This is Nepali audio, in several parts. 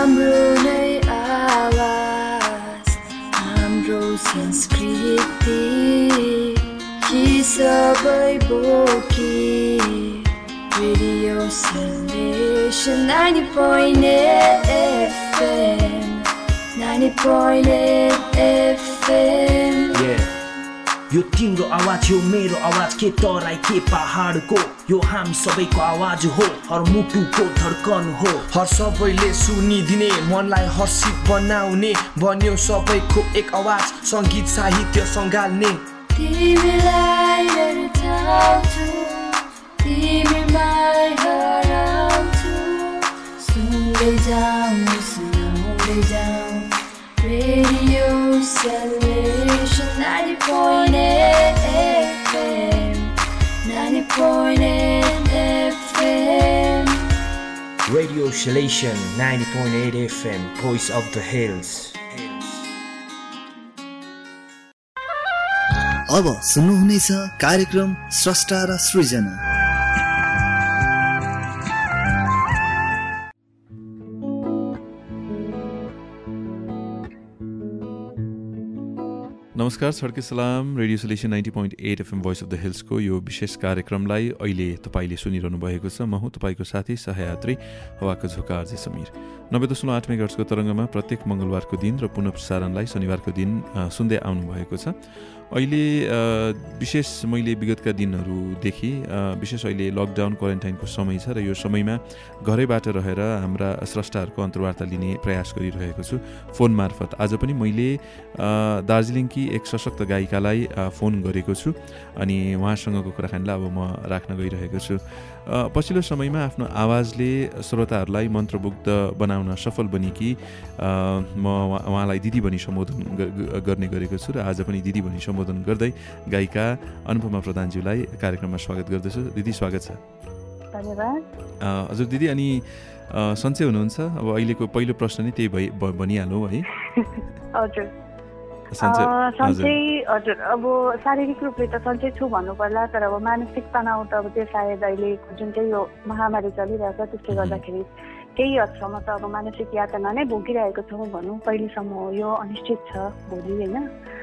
हाम्रो नै आवाज हाम्रो संस्कृति कि सबै बोकी रेडियो सन्देश नाइन्टी पोइन्ट यो तिम्रो आवाज हो मेरो आवाज के तराई के पहाडको यो हामी सबैको आवाज हो हर मुटुको धड्कन हो। हर सबैले सुनिदिने मनलाई हर्षित बनाउने बन्यो सबैको एक आवाज सङ्गीत साहित्य सङ्घाल्ने। जाउँ radio radio solution 90.8 FM Voice of the Hills. अब सुन्नुहुनेछ कार्यक्रम स्रष्टा र सृजना। नमस्कार सड्के सलाम radio solution ninety point eight FM voice of the हिल्सको यो विशेष कार्यक्रमलाई अहिले तपाईँले सुनिरहनु भएको छ। म हुँ तपाईँको साथी सहयात्री हवाको झोका अर्जे समीर। नब्बे दशमलव आठ मेगार्सको तरङ्गमा प्रत्येक मङ्गलबारको दिन र पुनः प्रसारणलाई शनिबारको दिन सुन्दै आउनुभएको छ। अहिले विशेष मैले विगतका दिनहरूदेखि विशेष अहिले लकडाउन क्वारेन्टाइनको समय छ र यो समयमा घरैबाट रहेर हाम्रा स्रष्टाहरूको अन्तर्वार्ता लिने प्रयास गरिरहेको छु फोन मार्फत। आज पनि मैले दार्जिलिङकी एक सशक्त गायिकालाई फोन गरेको छु अनि उहाँसँगको कुराकानीलाई अब म राख्न गइरहेको छु। पछिल्लो समयमा आफ्नो आवाजले श्रोताहरूलाई मन्त्रमुग्ध बनाउन सफल बनेकी म उहाँलाई दिदी भनी सम्बोधन गर्ने गरेको छु र आज पनि दिदी भनी सम्बोधन गर्दै गायिका अनुपमा प्रधानज्यूलाई कार्यक्रममा स्वागत गर्दछु। दिदी स्वागत छ। धन्यवाद। हजुर दिदी अनि सन्चै हुनुहुन्छ? अब अहिलेको पहिलो प्रश्न नै त्यही भइ भनिहालौँ है। हजुर। सन्चै हजुर। अब शारीरिक रूपले त सन्चै छु भन्नु पर्ला तर अब मानसिक तनाउ त अब त्यो सायद अहिलेको जुन चाहिँ यो महामारी चलिरहेको छ त्यसले गर्दाखेरि केही हदसम्म त अब मानसिक यातना नै भोगिरहेको छौँ भनौँ। कहिलेसम्म हो यो अनिश्चित छ भोलि होइन?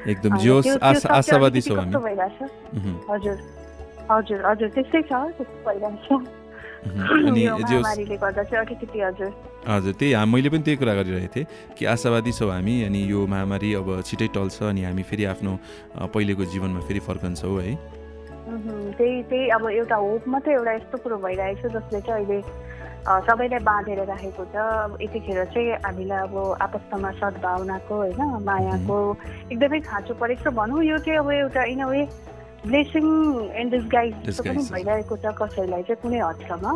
एकदम आशावादी छौँ भइरहेछ? हजुर। हजुर हजुर। त्यस्तै छ त्यस्तो भइरहेछ। हजुर। त्यही मैले पनि त्यही कुरा गरिरहेको थिएँ कि आशावादी छौँ हामी अनि यो महामारी अब छिटै टल्छ अनि हामी फेरि आफ्नो पहिलेको जीवनमा फेरि फर्कन्छौँ है? त्यही त्यही अब एउटा होप मात्रै एउटा यस्तो कुरो भइरहेको छ जसले चाहिँ अहिले सबैलाई बाँधेर राखेको छ। अब यतिखेर चाहिँ हामीलाई अब आपस्तमा सद्भावनाको होइन मायाको एकदमै खाँचो परेको छ। भनौँ यो चाहिँ अब एउटा in a way blessing in disguise जस्तो पनि भइरहेको छ कसैलाई चाहिँ कुनै हदसम्म।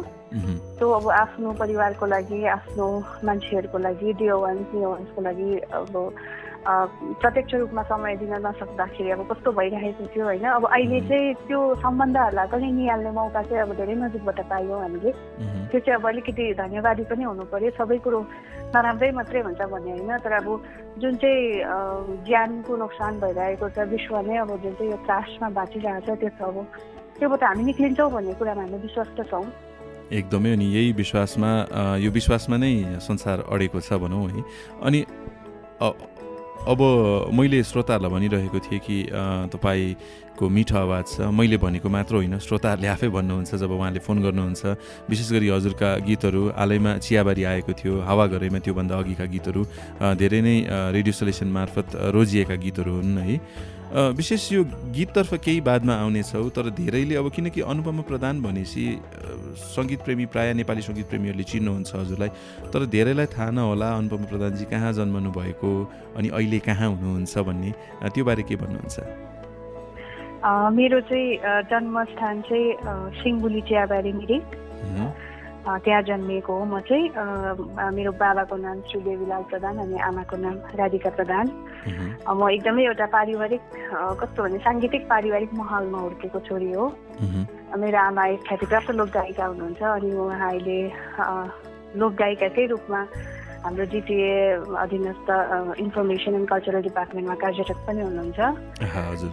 त्यो अब आफ्नो परिवारको लागि आफ्नो मान्छेहरूको लागि डिओ वान्स डिओ वान्सको लागि अब प्रत्यक्ष रूपमा समय दिन नसक्दाखेरि अब कस्तो भइरहेको थियो होइन अब अहिले चाहिँ त्यो सम्बन्धहरूलाई पनि निहाल्ने मौका चाहिँ अब धेरै नजिकबाट पायौँ हामीले। त्यो चाहिँ अब अलिकति धन्यवादी पनि हुनु पर्यो। सबै कुरो नराम्रै मात्रै हुन्छ भन्ने होइन तर अब जुन चाहिँ ज्यानको नोक्सान भइरहेको छ विश्व नै अब जुन चाहिँ यो त्रासमा बाँचिरहेको छ त्यो अब। त्योबाट हामी निक्लिन्छौँ भन्ने कुरामा हामी विश्वस्त छौँ। एकदमै अनि यही विश्वासमा यो विश्वासमा नै संसार अडेको छ भनौँ है। अनि अब मैले श्रोताहरूलाई भनिरहेको थिएँ कि तपाईँको मिठो आवाज छ। मैले भनेको मात्र होइन श्रोताहरूले आफै भन्नुहुन्छ जब उहाँले फोन गर्नुहुन्छ। विशेष गरी हजुरका गीतहरू हालैमा चियाबारी आएको थियो हावा घरैमा त्योभन्दा अघिका गीतहरू धेरै नै रेडियो सोलेसन मार्फत रोजिएका गीतहरू हुन् है। विशेष यो गीततर्फ केही बादमा आउनेछौँ तर धेरैले अब किनकि अनुपमा प्रधान भनेपछि सङ्गीत प्रेमी प्रायः नेपाली सङ्गीत प्रेमीहरूले चिन्नुहुन्छ हजुरलाई तर धेरैलाई थाहा नहोला अनुपमा प्रधानजी कहाँ जन्मनु भएको अनि अहिले कहाँ हुनुहुन्छ भन्ने। त्यो बारे के भन्नुहुन्छ? मेरो चाहिँ जन्मस्थान चाहिँ सिङ्गुली चियाबारी मिरिक। त्यहाँ जन्मिएको हो म चाहिँ मेरो बाबाको नाम श्री देवीलाल प्रधान अनि आमाको नाम राधिका प्रधान। म एकदमै एउटा पारिवारिक कस्तो भने साङ्गीतिक पारिवारिक माहौलमा हुर्केको छोरी हो। मेरो आमा एक ख्यातिप्राप्त लोकगायिका हुनुहुन्छ अनि उहाँ अहिले लोकगायिकाकै रूपमा हाम्रो जिटिए अधीनस्थ इन्फर्मेसन एन्ड कल्चरल डिपार्टमेन्टमा कार्यरत पनि हुनुहुन्छ।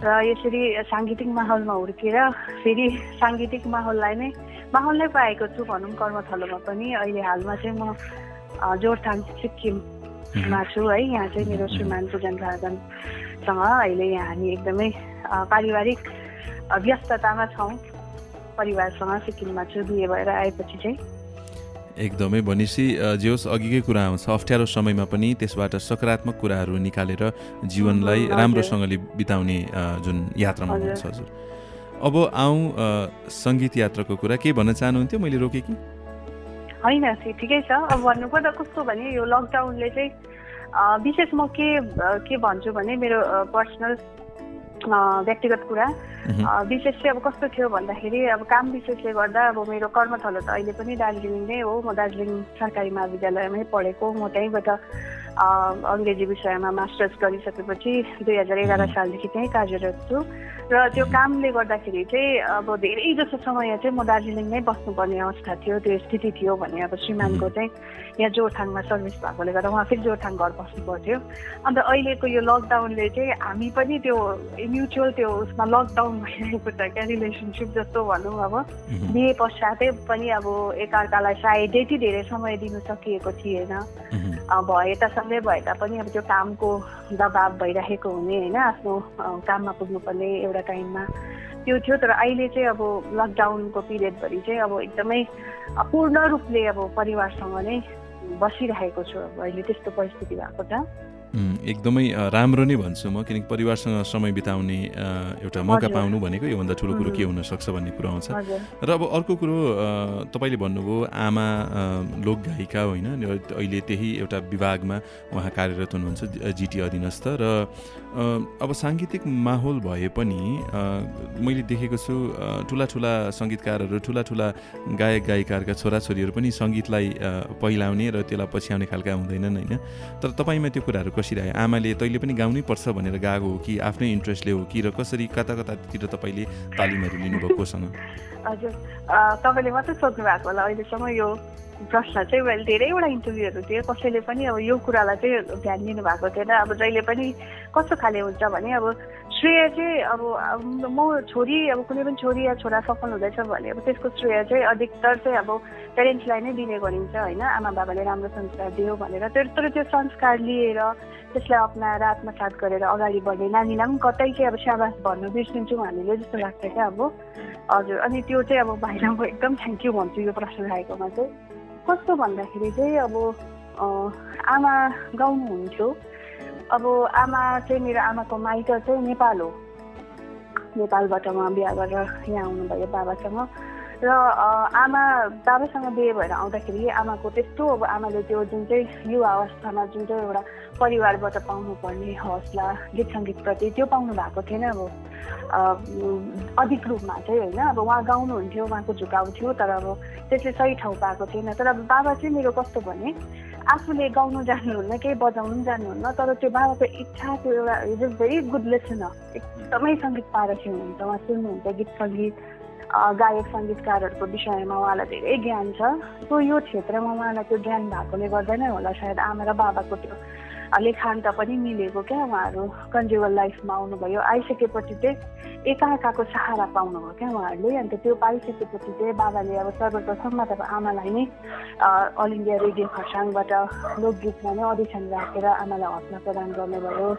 र यसरी साङ्गीतिक माहौलमा हुर्केर फेरि साङ्गीतिक माहौललाई नै माहौल नै पाएको छु भनौँ कर्मथलोमा पनि। अहिले हालमा चाहिँ म जोरथाङ सिक्किममा छु है। यहाँ चाहिँ मेरो श्रीमान पूजन राजनसँग अहिले यहाँ हामी एकदमै पारिवारिक व्यस्ततामा छौँ। परिवारसँग सिक्किममा छु। बिहे भएर आएपछि चाहिँ एकदमै भनेपछि जे होस् अघिकै कुरा आउँछ। अप्ठ्यारो समयमा पनि त्यसबाट सकारात्मक कुराहरू निकालेर जीवनलाई। राम्रोसँगले बिताउने जुन यात्रामा। हुनुहुन्छ हजुर। अब आउँ सङ्गीत यात्राको कुरा। के भन्न चाहनुहुन्थ्यो मैले रोकेँ कि? होइन ठिकै छ। अब भन्नुपर्दा कस्तो भने यो लकडाउनले चाहिँ विशेष म के के भन्छु भने मेरो पर्सनल व्यक्तिगत कुरा। विशेष चाहिँ अब कस्तो थियो भन्दाखेरि अब काम विशेषले गर्दा अब मेरो कर्मथलो त अहिले पनि दार्जिलिङ नै हो। म दार्जिलिङ सरकारी महाविद्यालयमै पढेको। म त्यहीँबाट अङ्ग्रेजी विषयमा मास्टर्स गरिसकेपछि दुई हजार एघार सालदेखि त्यहीँ कार्यरत छु। र त्यो कामले गर्दाखेरि चाहिँ अब धेरै जसो समय चाहिँ म दार्जिलिङ नै बस्नुपर्ने अवस्था थियो त्यो स्थिति थियो भने अब श्रीमानको चाहिँ यहाँ जोरथाङमा सर्भिस भएकोले गर्दा उहाँ फेरि जोरथाङ घर बस्नु पर्थ्यो अन्त अहिलेको यो लकडाउनले चाहिँ हामी पनि त्यो म्युचुअल त्यो उसमा लकडाउन भइरहेको छ क्या रिलेसनसिप जस्तो भनौँ अब। बिहे पश्चातै पनि अब एकअर्कालाई सायद त्यति धेरै समय दिनु सकिएको थिएन। भए त सँगै भए तापनि अब त्यो कामको दबाब भइरहेको हुने होइन आफ्नो काममा पुग्नुपर्ने एउटा टाइममा। त्यो थियो तर अहिले चाहिँ अब लकडाउनको पिरियडभरि चाहिँ अब एकदमै पूर्ण रूपले अब परिवारसँग नै बसिरहेको छु अब अहिले त्यस्तो परिस्थिति भएको छ। एकदमै राम्रो नै भन्छु म किनकि परिवारसँग समय बिताउने एउटा मौका। पाउनु भनेको योभन्दा ठुलो कुरो. के हुनसक्छ भन्ने कुरो आउँछ र अब अर्को कुरो तपाईँले भन्नुभयो आमा अ, लोकगायिका होइन अहिले त्यही एउटा विभागमा उहाँ कार्यरत हुनुहुन्छ जिटी अधीनस्थ र अब साङ्गीतिक माहौल भए पनि मैले देखेको छु ठुला ठुला सङ्गीतकारहरू ठुला ठुला गायक गायिकाहरूका छोराछोरीहरू पनि सङ्गीतलाई पहिलाउने र त्यसलाई पछ्याउने खालका हुँदैनन् होइन तर तपाईँमा त्यो कुराहरू कसरी आयो आमाले तैँले पनि गाउनै पर्छ भनेर गाएको हो कि आफ्नै इन्ट्रेस्टले हो कि र कसरी कता कतातिर तपाईँले तालिमहरू लिनुभयो कोसँग हजुर तपाईँले मात्रै सोध्नु भएको होला अहिलेसम्म यो प्रश्न चाहिँ मैले धेरैवटा इन्टरभ्यूहरू दिएँ कसैले पनि अब यो कुरालाई चाहिँ ध्यान दिनु भएको थिएन। अब जहिले पनि कस्तो खाले हुन्छ भने अब श्रेय चाहिँ अब म छोरी अब कुनै पनि छोरी या छोरा सफल हुँदैछ भने अब त्यसको श्रेय चाहिँ अधिकतर चाहिँ अब पेरेन्ट्सलाई नै दिने गरिन्छ होइन। आमा बाबाले राम्रो संस्कार दियो भनेर। तर तर त्यो संस्कार लिएर त्यसलाई अप्नाएर आत्मसात गरेर अगाडि बढ्ने नानीलाई पनि कतै चाहिँ अब स्याबास भन्नु बिर्सिन्छौँ हामीले जस्तो लाग्छ क्या अब। हजुर। अनि त्यो चाहिँ अब भाइलाई म एकदम थ्याङ्क यू भन्छु यो प्रश्न राखेकोमा चाहिँ। कस्तो भन्दाखेरि चाहिँ अब आमा गाउनुहुन्थ्यो। अब आमा चाहिँ मेरो आमाको माइत चाहिँ नेपाल हो। नेपालबाट उहाँ बिहा गरेर यहाँ आउनुभयो बाबासँग। र आमा बाबासँग बिहे भएर आउँदाखेरि आमाको त्यस्तो अब आमाले त्यो जुन चाहिँ युवा अवस्थामा जुन चाहिँ एउटा परिवारबाट पाउनुपर्ने हौसला गीत सङ्गीतप्रति त्यो पाउनु भएको थिएन अब। अधिक रूपमा चाहिँ होइन। अब उहाँ गाउनुहुन्थ्यो उहाँको झुकाउ थियो तर अब त्यसले सही ठाउँ पाएको थिएन। तर अब बाबा चाहिँ मेरो कस्तो भने आफूले गाउनु जान्नुहुन्न केही बजाउनु पनि जान्नुहुन्न तर त्यो बाबाको इच्छा त्यो एउटा is a very good listener. एकदमै सङ्गीत पारखी हुनुहुन्छ उहाँ सुन्नुहुन्छ गीत सङ्गीत गायक सङ्गीतकारहरूको विषयमा उहाँलाई धेरै ज्ञान छ। सो यो क्षेत्रमा उहाँलाई त्यो ज्ञान भएकोले गर्दा नै होला सायद आमा र बाबाको त्यो लेखान्त पनि मिलेको क्या उहाँहरू कन्जुगल लाइफमा आउनुभयो। आइसकेपछि चाहिँ एकाएकाको सहारा पाउनुभयो क्या उहाँहरूले। अन्त त्यो पाइसकेपछि चाहिँ बाबाले अब सर्वप्रथममा त आमालाई नै अल इन्डिया रेडियो खरसाङबाट लोकगीतमा नै अडिसन राखेर आमालाई हौसला प्रदान गर्नुभयो।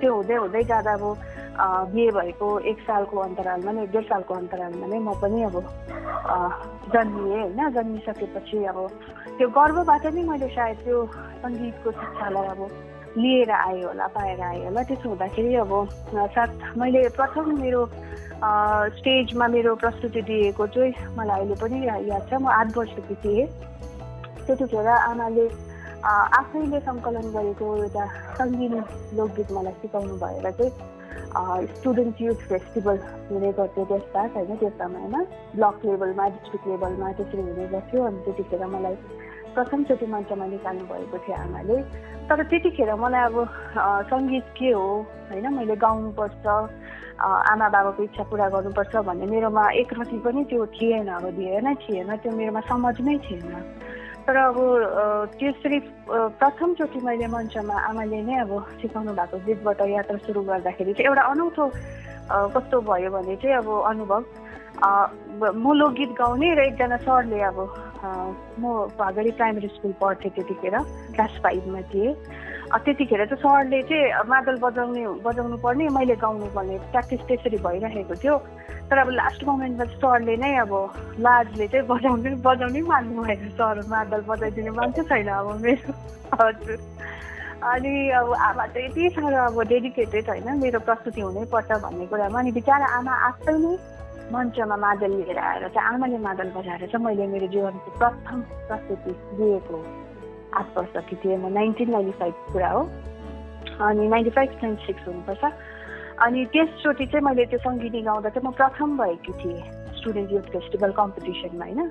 त्यो हुँदै हुँदै जाँदा अब बिहे भएको एक सालको अन्तरालमा नै डेढ सालको अन्तरालमा नै म पनि अब जन्मिएँ होइन। जन्मिसकेपछि अब त्यो गर्वबाट नै मैले सायद त्यो सङ्गीतको शिक्षालाई अब लिएर आएँ होला पाएर आएँ होला त्यसो हुँदाखेरि अब साथ मैले प्रथम मेरो स्टेजमा मेरो प्रस्तुति दिएको चाहिँ मलाई अहिले पनि याद छ। म आठ वर्षकी थिएँ। त्यतिखेर आमाले आफैले सङ्कलन गरेको एउटा सङ्गीत लोकगीत मलाई सिकाउनु भएर चाहिँ स्टुडेन्ट युथ फेस्टिभल हुने गर्थ्यो त्यसबाट होइन त्यो समयमा। ब्लक लेभलमा डिस्ट्रिक्ट लेभलमा त्यसरी हुने गर्थ्यो। अनि त्यतिखेर मलाई प्रथमचोटि मञ्चमा निकाल्नु भएको थियो आमाले। तर त्यतिखेर मलाई अब सङ्गीत के हो होइन मैले गाउनुपर्छ आमा बाबाको इच्छा पुरा गर्नुपर्छ भन्ने मेरोमा एकरति पनि त्यो थिएन अब धेरै थिएन त्यो मेरोमा समझ नै थिएन। तर अब त्यसरी प्रथमचोटि मैले मञ्चमा आमाले नै अब सिकाउनु भएको गीतबाट यात्रा सुरु गर्दाखेरि चाहिँ एउटा अनौठो कस्तो भयो भने चाहिँ अब अनुभव। म लोकगीत गाउने र एकजना सरले अब म अगाडि प्राइमेरी स्कुल पढ्थेँ त्यतिखेर क्लास फाइभमा थिएँ। त्यतिखेर चाहिँ सरले चाहिँ मादल बजाउने बजाउनु पर्ने मैले गाउनु पर्ने प्र्याक्टिस त्यसरी भइरहेको थियो। तर अब लास्ट मोमेन्टमा सरले नै अब लाजले चाहिँ बजाउनु बजाउनै मान्नु भएन सर। मादल बजाइदिने मान्छे छैन अब मेरो। हजुर। अनि अब आमा चाहिँ यति साह्रो अब डेडिकेटेड होइन मेरो प्रस्तुति हुनैपर्छ भन्ने कुरामा। अनि बिचरा आमा आफै नै मञ्चमा मादल लिएर आएर चाहिँ आमाले मादल बजाएर चाहिँ मैले मेरो जीवनको प्रथम प्रस्तुति दिएको आठ वर्षकी थिएँ म नाइन्टिन नाइन्टी फाइभको कुरा हो। अनि नाइन्टी फाइभ नाइन्टी सिक्स हुनुपर्छ। अनि त्यसचोटि चाहिँ मैले त्यो सङ्गीत गाउँदा चाहिँ म प्रथम भएकी थिएँ। स्टुडेन्ट युथ फेस्टिभल कम्पिटिसनमा होइन?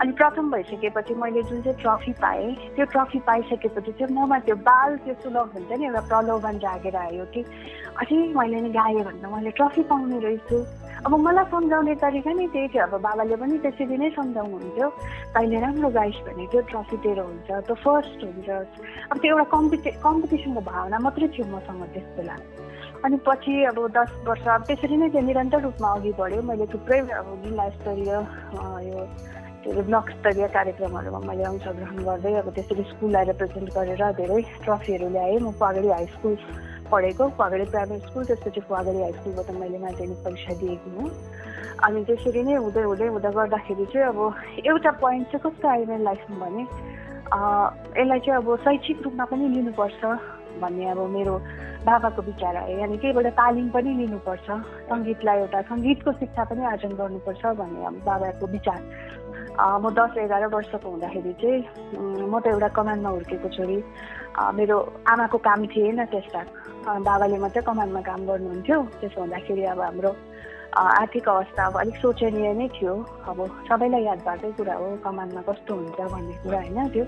अनि प्रथम भइसकेपछि मैले जुन चाहिँ ट्रफी पाएँ त्यो ट्रफी पाइसकेपछि चाहिँ ममा त्यो बाल त्यो सुलभ हुन्छ नि एउटा प्रलोभन जागेर आयो कि अझै मैले नि गाएँ भन्दा मैले ट्रफी पाउने रहेछु। अब मलाई सम्झाउने तरिका नै त्यही थियो। अब बाबाले पनि त्यसरी नै सम्झाउनुहुन्थ्यो। तैँले राम्रो गाइस भने त्यो ट्रफी तेरो हुन्छ त्यो फर्स्ट हुन्छ अब त्यो एउटा कम्पिटे कम्पिटिसनको भावना मात्रै थियो मसँग त्यस बेला अनि पछि अब दस वर्ष अब त्यसरी नै त्यो निरन्तर रूपमा अघि बढ्यो। मैले थुप्रै अब जिल्ला स्तरीय यो ब्लक स्तरीय कार्यक्रमहरूमा मैले अंशग्रहण गर्दै अब त्यसरी स्कुललाई रिप्रेजेन्ट गरेर धेरै ट्रफीहरू ल्याएँ। म पगडी हाई स्कुल पढेको पगडी प्राइभेट स्कुल त्यसपछि पगडी हाई स्कुलबाट मैले माध्यमिक परीक्षा दिएकी हुँ। अनि त्यसरी नै हुँदै हुँदै हुँदै गर्दाखेरि चाहिँ अब एउटा पोइन्ट चाहिँ कस्तो आयो मेरो लाइफमा भने यसलाई चाहिँ अब शैक्षिक रूपमा पनि लिनुपर्छ। भन्ने अब मेरो बाबाको विचार आयो। यानि एउटा तालिम पनि लिनुपर्छ सङ्गीतलाई एउटा सङ्गीतको शिक्षा पनि आर्जन गर्नुपर्छ भन्ने अब बाबाको विचार। म दस एघार वर्षको हुँदाखेरि चाहिँ म त एउटा कमानमा हुर्केको छोरी। मेरो आमाको काम थिएन त्यसमा बाबाले मात्रै कमानमा काम गर्नुहुन्थ्यो। त्यसो हुँदाखेरि अब हाम्रो आर्थिक अवस्था अब अलिक सोचनीय नै थियो। अब सबैलाई याद भएकै कुरा हो कमानमा कस्तो हुन्छ भन्ने कुरा होइन त्यो।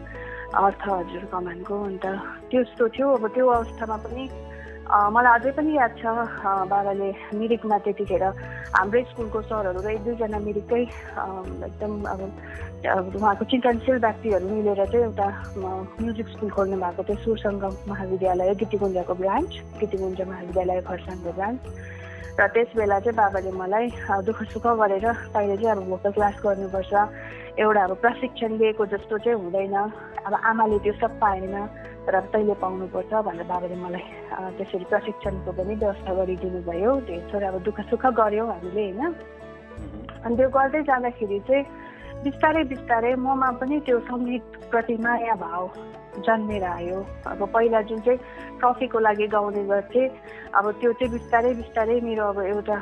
अर्थ हजुर कमानको अन्त त्यस्तो थियो। अब त्यो अवस्थामा पनि मलाई अझै पनि याद छ बाबाले मिरिकमा त्यतिखेर हाम्रै स्कुलको सरहरू र एक दुईजना मिरिककै एकदम अब उहाँको चिन्तनशील व्यक्तिहरू मिलेर चाहिँ एउटा म्युजिक स्कुल खोल्नु भएको थियो। सुरसङ्गम महाविद्यालय गिटीगुन्जाको ब्रान्च गिटीगुन्जा महाविद्यालय खरसाङको ब्रान्च। र त्यस बेला चाहिँ बाबाले मलाई दुःख सुख गरेर तैँले चाहिँ अब भोकल क्लास गर्नुपर्छ। एउटा अब प्रशिक्षण लिएको जस्तो चाहिँ हुँदैन। अब आमाले त्यो सब पाएन तर अब तैँले पाउनुपर्छ भनेर बाबाले मलाई त्यसरी प्रशिक्षणको पनि व्यवस्था गरिदिनु भयो धेरै अब दुःख सुख गऱ्यौँ हामीले होइन? अनि त्यो गर्दै जाँदाखेरि चाहिँ बिस्तारै बिस्तारै ममा पनि त्यो सङ्गीतप्रति माया भाव जन्मेर आयो। अब पहिला जुन चाहिँ ट्रफीको लागि गाउने गर्थेँ अब त्यो चाहिँ बिस्तारै बिस्तारै मेरो अब एउटा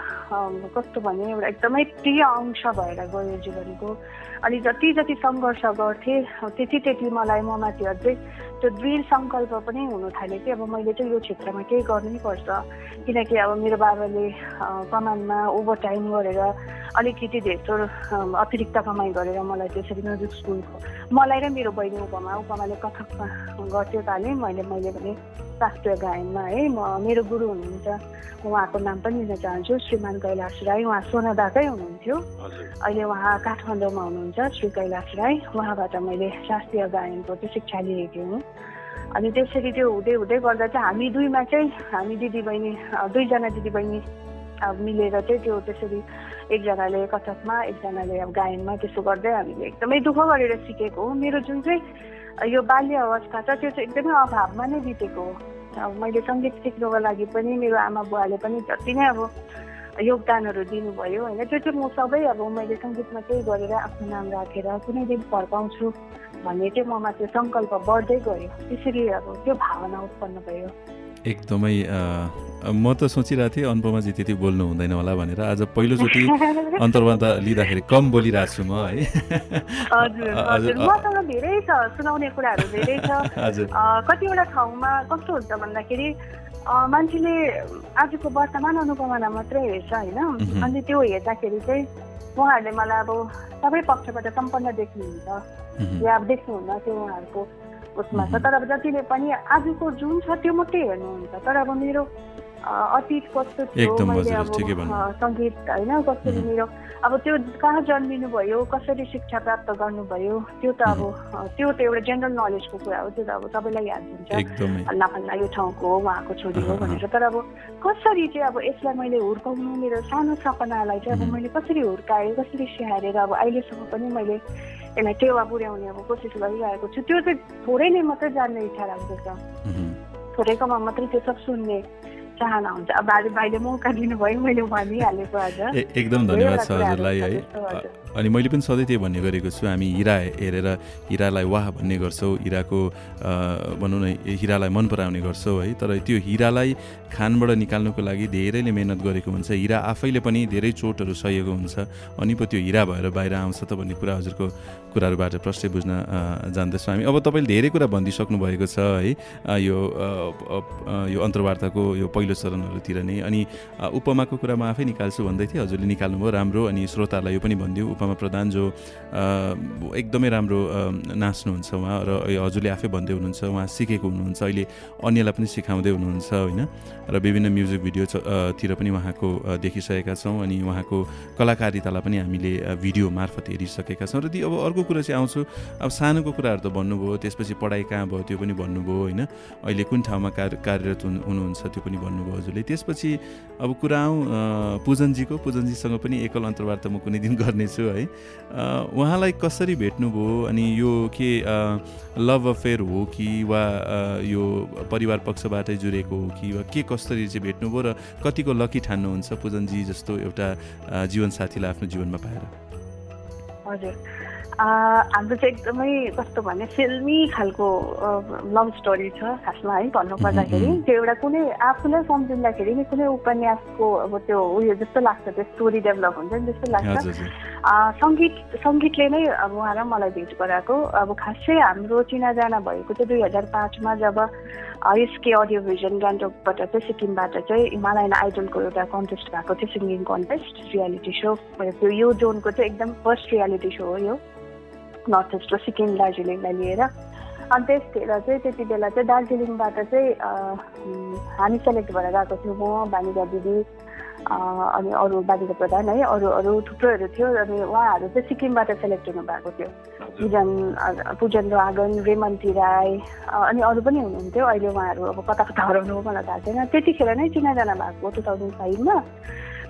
कस्तो भने एउटा एकदमै प्रिय अंश भएर गयो जीवनको। अनि जति जति सङ्घर्ष गर्थेँ त्यति त्यति मलाई ममाथि अझै त्यो दृढ सङ्कल्प पनि हुनु थाल्यो कि अब मैले चाहिँ यो क्षेत्रमा केही गर्नै पर्छ। किनकि अब मेरो बाबाले कमानमा ओभर टाइम गरेर अलिकति धेर अतिरिक्त कमाइ गरेर मलाई त्यसरी म्युजिक स्कुलको मलाई र मेरो बहिनी उपमा उपमाले कथकमा गर्थ्यो तालिम। मैले मैले भने शास्त्रीय गायनमा है म मेरो गुरु हुनुहुन्छ। उहाँको नाम पनि लिन चाहन्छु। श्रीमान कैलाश राई उहाँ सोनादाकै हुनुहुन्थ्यो। अहिले उहाँ काठमाडौँमा हुनुहुन्छ। श्री कैलाश राई उहाँबाट मैले शास्त्रीय गायनको चाहिँ शिक्षा लिएकी हुँ। अनि त्यसरी त्यो हुँदै हुँदै गर्दा चाहिँ हामी दुईमा चाहिँ हामी दिदीबहिनी दुईजना दिदीबहिनी मिलेर चाहिँ त्यो त्यसरी एकजनाले कथकमा एकजनाले अब गायनमा त्यसो गर्दै हामीले एकदमै दुःख गरेर सिकेको हो। मेरो जुन चाहिँ यो बाल्य अवस्था छ त्यो चाहिँ एकदमै अभावमा नै बितेको हो। अब मैले सङ्गीत सिक्नुको लागि पनि मेरो आमा बुवाले पनि जति नै अब योगदानहरू दिनुभयो होइन त्यो चाहिँ म सबै अब मैले सङ्गीतमा केही गरेर आफ्नो नाम राखेर कुनै दिन फर्काउँछु। भन्ने चाहिँ ममा त्यो सङ्कल्प बढ्दै गयो। त्यसरी अब त्यो भावना उत्पन्न भयो। एकदमै म त सोचिरहेको थिएँ अनुपमाजी त्यति बोल्नु हुँदैन होला भनेर। आज पहिलोचोटि अन्तर्वार्ता लिँदाखेरि कम बोलिरहेको छु म है। मसँग धेरै छ सुनाउने कुराहरू धेरै छ। कतिवटा ठाउँमा कस्तो हुन्छ भन्दाखेरि मान्छेले आजको वर्तमान अनुपमाना मात्रै हेर्छ होइन? अनि त्यो हेर्दाखेरि चाहिँ उहाँहरूले मलाई अब सबै पक्षबाट सम्पन्न देख्नुहुन्छ। या अब देख्नुहुन्न त्यो उहाँहरूको उसमा छ। तर अब जतिले पनि आजको जुन छ त्यो मात्रै हेर्नुहुन्छ। तर अब मेरो अतीत कस्तो थियो मैले अब सङ्गीत होइन कसरी मेरो अब त्यो कहाँ जन्मिनु भयो कसरी शिक्षा प्राप्त गर्नुभयो त्यो त अब त्यो त एउटा जेनरल नलेजको कुरा हो त्यो त अब सबैलाई याद हुन्छ। अल्ला फल्ला यो ठाउँको हो उहाँको छोरी हो भनेर। तर अब कसरी चाहिँ अब यसलाई मैले हुर्काउनु मेरो सानो सपनालाई चाहिँ अब मैले कसरी हुर्काएँ कसरी स्याहारेर अब अहिलेसम्म पनि मैले यसलाई टेवा पुर्याउने अब कोसिस गरिरहेको छु त्यो चाहिँ थोरै नै मात्रै जान्ने इच्छा राख्दछ। थोरैकोमा मात्रै त्यो सब सुन्ने चाहना हुन्छ। अब भाइले मौका दिनुभयो मैले भनिहालेको आज। एकदम धन्यवाद छ हजुरलाई है। अनि मैले पनि सधैँ त्यही भन्ने गरेको छु हामी हिरा हेरेर हिरालाई वाह भन्ने गर्छौँ हिराको भनौँ न हिरालाई मन पराउने गर्छौँ है। तर त्यो हिरालाई खानबाट निकाल्नुको लागि धेरैले मेहनत गरेको हुन्छ। हिरा आफैले पनि धेरै चोटहरू सहेको हुन्छ। अनि पो त्यो हिरा भएर बाहिर आउँछ त भन्ने कुरा हजुरको कुराहरूबाट प्रष्टै बुझ्न जान्दछौँ हामी। अब तपाईँले धेरै कुरा भनिदिइसक्नु भएको छ है। यो यो अन्तर्वार्ताको यो पहिलो चरणहरूतिर नै। अनि उपमाको कुरा म आफै निकाल्छु भन्दै थिएँ। हजुरले निकाल्नुभयो राम्रो। अनि श्रोताहरूलाई यो पनि भनिदियो उपमा प्रधान जो एकदमै राम्रो नाच्नुहुन्छ उहाँ र हजुरले आफै भन्दै हुनुहुन्छ उहाँ सिकेको हुनुहुन्छ अहिले अन्यलाई पनि सिकाउँदै हुनुहुन्छ होइन? र विभिन्न म्युजिक भिडियो च- अ, तिर पनि उहाँको देखिसकेका छौँ। अनि उहाँको कलाकारितालाई पनि हामीले भिडियो मार्फत हेरिसकेका छौँ। र अब अर्को कुरा चाहिँ आउँछु। अब सानोको कुराहरू त भन्नुभयो त्यसपछि पढाइ कहाँ भयो त्यो पनि भन्नुभयो होइन? अहिले कुन ठाउँमा कार्य कार्यरत हुनु- हुनुहुन्छ त्यो पनि भन्नुभयो हजुरले। त्यसपछि अब कुरा आउँ पुजनजीको। पुजनजीसँग पनि एकल अन्तर्वार्ता म कुनै दिन गर्नेछु है। उहाँलाई कसरी भेट्नुभयो अनि यो के लभ अफेयर हो कि वा यो परिवार पक्षबाटै जुरेको हो कि वा के कसरी चाहिँ भेट्नुभयो र कतिको लकी ठान्नुहुन्छ पुजनजी जस्तो एउटा जीवनसाथीलाई आफ्नो जीवनमा पाएर? हजुर। हाम्रो चाहिँ एकदमै कस्तो भने फिल्मी खालको लभ स्टोरी छ खासमा है भन्नु पर्दाखेरि मह्म। त्यो एउटा कुनै आफूलाई सम्झिँदाखेरि नि कुनै उपन्यासको अब त्यो उयो जस्तो लाग्छ त्यो स्टोरी डेभलप हुन्छ नि जस्तो लाग्छ। सङ्गीत सङ्गीतले नै अब उहाँ र मलाई भेट गराएको। अब खास चाहिँ हाम्रो चिनाजाना भएको चाहिँ दुई हजार पाँचमा जब एसके अडियो भिजन गान्तोकबाट चाहिँ सिक्किमबाट चाहिँ हिमालयन आइडलको एउटा कन्टेस्ट भएको थियो सिङ्गिङ कन्टेस्ट रियालिटी सो त्यो यो जोनको चाहिँ एकदम फर्स्ट रियालिटी सो हो यो। नर्थ इस्ट र सिक्किम दार्जिलिङलाई लिएर। अनि त्यसखेर चाहिँ त्यति बेला चाहिँ दार्जिलिङबाट चाहिँ हामी सेलेक्ट भएर गएको थियौँ। म बालिका दिदी अनि अरू बालिका प्रधान है अरू अरू थुप्रोहरू थियो। अनि उहाँहरू चाहिँ सिक्किमबाट सेलेक्ट हुनुभएको थियो। पूजन पूजन रागन रेमन्ती राई अनि अरू पनि हुनुहुन्थ्यो। अहिले उहाँहरू अब कता कता हराउनु मलाई थाहा छैन। त्यतिखेर नै चिनाजाना भएको टु थाउजन्ड फाइभमा।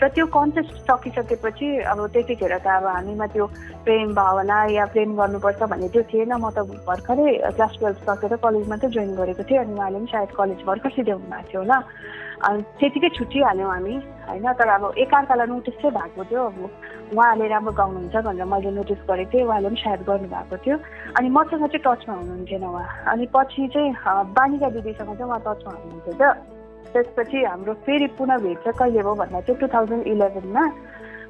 र त्यो कन्टेस्ट सकिसकेपछि अब त्यतिखेर त अब हामीमा त्यो प्रेम भावना या प्रेम गर्नुपर्छ भन्ने त्यो थिएन। म त भर्खरै क्लास टुवेल्भ सकेर कलेज मात्रै जोइन गरेको थिएँ अनि उहाँले पनि सायद कलेज भर्खर सिध्याउनु भएको थियो होला। अनि त्यतिकै छुट्टिहाल्यौँ हामी होइन? तर अब एकअर्कालाई नोटिस चाहिँ भएको थियो। अब उहाँले राम्रो गाउनुहुन्छ भनेर मैले नोटिस गरेको थिएँ उहाँले पनि सायद गर्नुभएको थियो। अनि मसँग चाहिँ टचमा हुनुहुन्थेन उहाँ। अनि पछि चाहिँ अ, बालिका दिदीसँग चाहिँ उहाँ टचमा हुनुहुन्थ्यो त। त्यसपछि हाम्रो फेरि पुनः भेट चाहिँ कहिले भयो भन्दा चाहिँ टु थाउजन्ड इलेभेनमा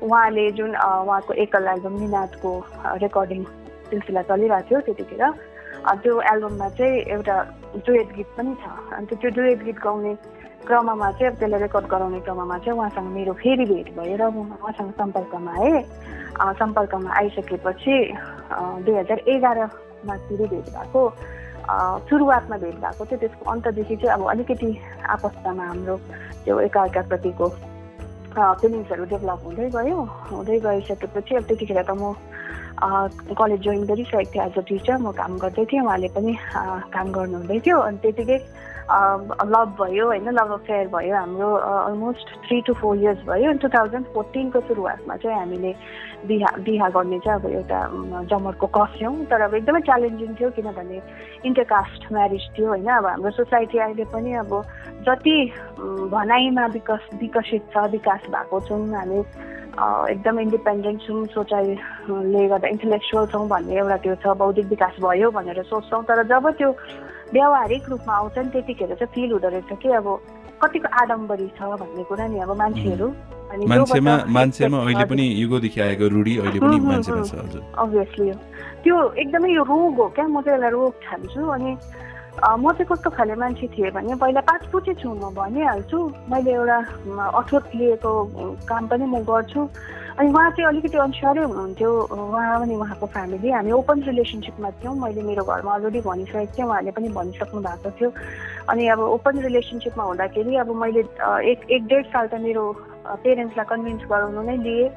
उहाँले जुन उहाँको एकल एल्बम निनादको रेकर्डिङ सिलसिला चलिरहेको थियो त्यतिखेर त्यो एल्बममा चाहिँ एउटा डुएट गीत पनि छ। अन्त त्यो डुएट गीत गाउने क्रममा चाहिँ अब त्यसलाई रेकर्ड गराउने क्रममा चाहिँ उहाँसँग मेरो फेरि भेट भयो र उहाँसँग सम्पर्कमा आएँ। सम्पर्कमा आइसकेपछि दुई हजार एघारमा फेरि भेट भएको। सुरुवातमा भेट भएको थियो। त्यसको अन्तदेखि चाहिँ अब अलिकति आपस्तमा हाम्रो त्यो एकाअर्काप्रतिको फिलिङ्सहरू डेभलप हुँदै गयो। हुँदै गइसकेपछि अब त्यतिखेर त म कलेज जोइन गरिसकेको थिएँ। एज अ टिचर म काम गर्दै थिएँ। उहाँले पनि काम गर्नुहुँदै थियो। अनि त्यतिकै लभ भयो होइन लभ अफेयर भयो हाम्रो almost three to four years भयो. टु थाउजन्ड फोर्टिनको सुरुवातमा चाहिँ हामीले बिहा बिहा गर्ने चाहिँ अब एउटा अम, जमरको कस्यौँ तर अब एकदमै च्यालेन्जिङ थियो किनभने इन्टरकास्ट म्यारिज थियो होइन। अब हाम्रो सोसाइटी अहिले पनि अब जति अम, भनाइमा विकस विकसित छ विकास भएको छौँ हामी अ, एकदम इन्डिपेन्डेन्ट छौँ सोचाइले गर्दा इन्टेलेक्चुअल छौँ भन्ने एउटा त्यो छ बौद्धिक विकास भयो भनेर सोच्छौँ। तर जब त्यो व्यावहारिक रूपमा आउँछ नि त्यतिखेर चाहिँ फिल हुँदो रहेछ कि अब कतिको आडम्बरी छ भन्ने कुरा नि अब मान्छेहरू मान्छेमा मान्छेमा अहिले। पनि युगोदेखि आएको रूढी अहिले पनि हुँ, हुँ, मान्छेमा हुँ। छ हजुर अभियसली त्यो एकदमै यो रोग हो क्या म चाहिँ यसलाई रोग ठान्छु अनि म चाहिँ कस्तो खाले मान्छे थिएँ भने पहिला पाँचपुचे छु म भनिहाल्छु। मैले एउटा अठोट लिएको काम पनि म गर्छु। अनि उहाँ चाहिँ अलिकति अनस्योरै हुनुहुन्थ्यो। उहाँ अनि उहाँको फ्यामिली हामी ओपन रिलेसनसिपमा थियौँ। मैले मेरो घरमा अलरेडी भनिसकेको थिएँ उहाँले पनि भनिसक्नु भएको थियो। अनि अब ओपन रिलेसनसिपमा हुँदाखेरि अब मैले एक एक डेढ साल त मेरो पेरेन्ट्सलाई कन्भिन्स गराउनु नै लिएँ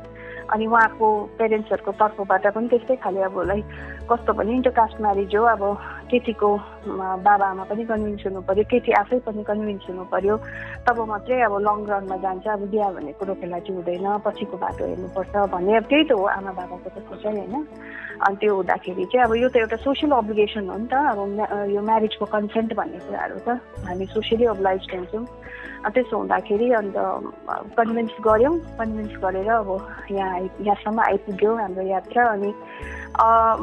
अनि उहाँको पेरेन्ट्सहरूको तर्फबाट पनि त्यस्तै खाले अब लाइक कस्तो भने इन्टरकास्ट म्यारिज हो अब केटीको बाबा आमा पनि कन्भिन्स हुनु पऱ्यो केटी आफै पनि कन्भिन्स हुनु पऱ्यो तब मात्रै अब लङ रनमा जान्छ अब बिहा भन्ने कुरो चाहिँ हुँदैन पछिको बाटो हेर्नुपर्छ भन्ने अब त्यही त हो आमा बाबाको त सोचाइ होइन। अनि त्यो हुँदाखेरि चाहिँ अब यो त एउटा सोसियल अब्लिगेसन हो नि त अब यो म्यारिजको कन्सेन्ट भन्ने कुराहरू त हामी सोसियली अब्लाइज हुन्छौँ। त्यसो हुँदाखेरि अन्त कन्भिन्स गऱ्यौँ। कन्भिन्स गरेर अब यहाँ आइ यहाँसम्म आइपुग्यो हाम्रो यात्रा अनि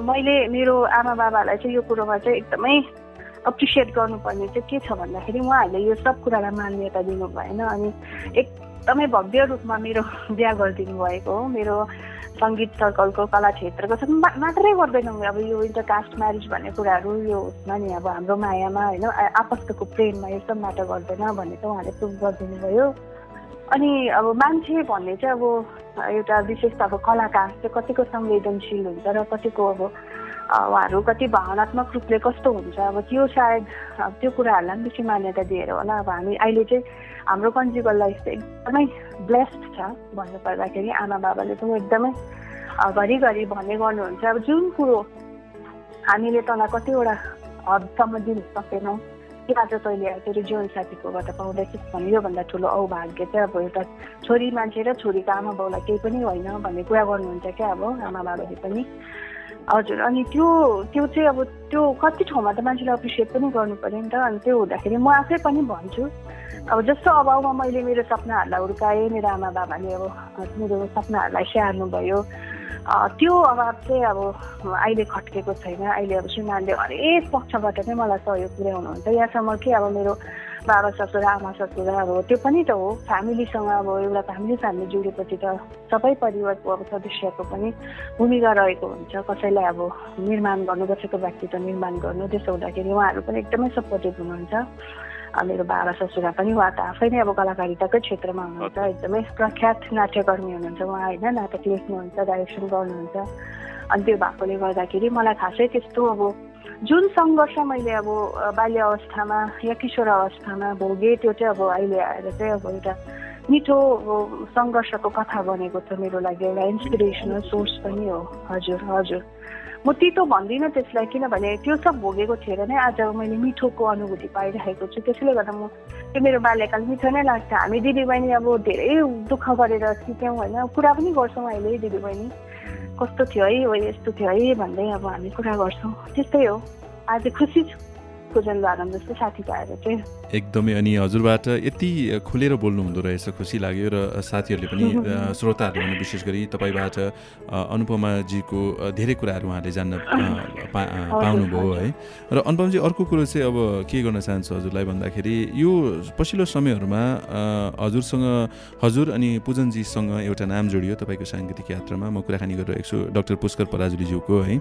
मैले मेरो आमा बाबालाई चाहिँ यो कुरोमा चाहिँ एकदमै एप्रिसिएट गर्नुपर्ने चाहिँ के छ भन्दाखेरि उहाँहरूले यो सब कुरालाई मान्यता दिनु भएन अनि एकदमै भव्य रूपमा मेरो बिहा गरिदिनु भएको हो। मेरो सङ्गीत सर्कलको कला क्षेत्रको मात्रै गर्दैनौँ अब यो इन्टरकास्ट म्यारिज भन्ने कुराहरू यो उसमा नि अब हाम्रो मायामा होइन? आपस्तको प्रेममा यो सब म्याटर गर्दैन भन्ने चाहिँ उहाँले प्रुभ गरिदिनु भयो अनि अब मान्छे भन्ने चाहिँ अब एउटा विशेष त अब कलाकार चाहिँ कतिको संवेदनशील हुन्छ र कतिको अब उहाँहरू कति भावनात्मक रूपले कस्तो हुन्छ? अब त्यो सायद त्यो कुराहरूलाई पनि बेसी मान्यता दिएर होला। अब हामी अहिले चाहिँ हाम्रो कन्जुगल लाइफ चाहिँ एकदमै ब्लेस्ड छ भन्नुपर्दाखेरि आमा बाबाले पनि एकदमै घरिघरि भन्ने गर्नुहुन्छ। अब जुन कुरो हामीले तँलाई कतिवटा हदसम्म दिन सकेनौँ कि आज तैँले तेरो जीवनसाथीकोबाट पाउँदैछस् भने योभन्दा ठुलो औभाग्य चाहिँ अब एउटा छोरी मान्छे र छोरीको आमा बाउलाई केही पनि होइन भन्ने कुरा गर्नुहुन्छ क्या अब आमा बाबाले पनि। हजुर अनि त्यो त्यो चाहिँ अब त्यो कति ठाउँमा त मान्छेले एप्रिसिएट पनि गर्नु पऱ्यो नि त अनि त्यो हुँदाखेरि म आफै पनि भन्छु। अब जस्तो अभावमा मैले मेरो सपनाहरूलाई हुर्काएँ मेरो आमा बाबाले अब मेरो सपनाहरूलाई स्याहार्नु भयो त्यो अभाव चाहिँ अब अहिले खट्केको छैन। अहिले अब श्रीमानले हरेक पक्षबाट नै मलाई सहयोग पुर्याउनुहुन्छ यहाँसम्म कि अब मेरो बाबा ससुरा आमा ससुरा अब त्यो पनि त हो। फ्यामिलीसँग अब एउटा फ्यामिली फ्यामिली जोडेपछि त सबै परिवारको अब सदस्यको पनि भूमिका रहेको हुन्छ। कसैलाई अब निर्माण गर्नु कसैको व्यक्तित्व निर्माण गर्नु त्यसो हुँदाखेरि उहाँहरू पनि एकदमै सपोर्टिभ हुनुहुन्छ। मेरो बाबा ससुरा पनि उहाँ त आफै नै अब कलाकारिताकै क्षेत्रमा हुनुहुन्छ एकदमै प्रख्यात नाट्यकर्मी हुनुहुन्छ। उहाँ होइन नाटक लेख्नुहुन्छ डाइरेक्सन गर्नुहुन्छ। अनि त्यो भएकोले गर्दाखेरि मलाई खासै त्यस्तो अब जुन सङ्घर्ष मैले अब बाल्य अवस्थामा या किशोर अवस्थामा भोगेँ त्यो चाहिँ अब अहिले आएर चाहिँ अब एउटा मिठो सङ्घर्षको कथा बनेको छ मेरो लागि एउटा इन्सपिरेसनल सोर्स पनि हो। हजुर हजुर। म तितो भन्दिनँ त्यसलाई किनभने त्यो सब भोगेको थिएर नै। आज मैले मिठोको अनुभूति पाइरहेको छु। त्यसैले गर्दा म त्यो मेरो बाल्यकाल मिठो नै लाग्छ। हामी दिदीबहिनी अब धेरै दुःख गरेर सिक्यौँ होइन। कुरा पनि गर्छौँ अहिले दिदीबहिनी। कस्तो थियो है हो यस्तो थियो है भन्दै अब हामी कुरा गर्छौँ। त्यस्तै हो। आज खुसी छु। पूजन भागम जस्तो साथी पाएर चाहिँ। एकदमै अनि हजुरबाट यति खुलेर बोल्नु हुँदो रहेछ खुसी लाग्यो र साथीहरूले पनि श्रोताहरूले पनि विशेष गरी तपाईँबाट अनुपमाजीको धेरै कुराहरू उहाँले जान्न पा पाउनुभयो है। र अनुपमजी अर्को कुरो चाहिँ अब के गर्न चाहन्छु हजुरलाई भन्दाखेरि यो पछिल्लो समयहरूमा हजुरसँग हजुर अनि पूजनजीसँग एउटा नाम जोडियो तपाईँको साङ्गीतिक यात्रामा। म कुराकानी गरिरहेको छु डाक्टर पुष्कर पराजुलीज्यूको है।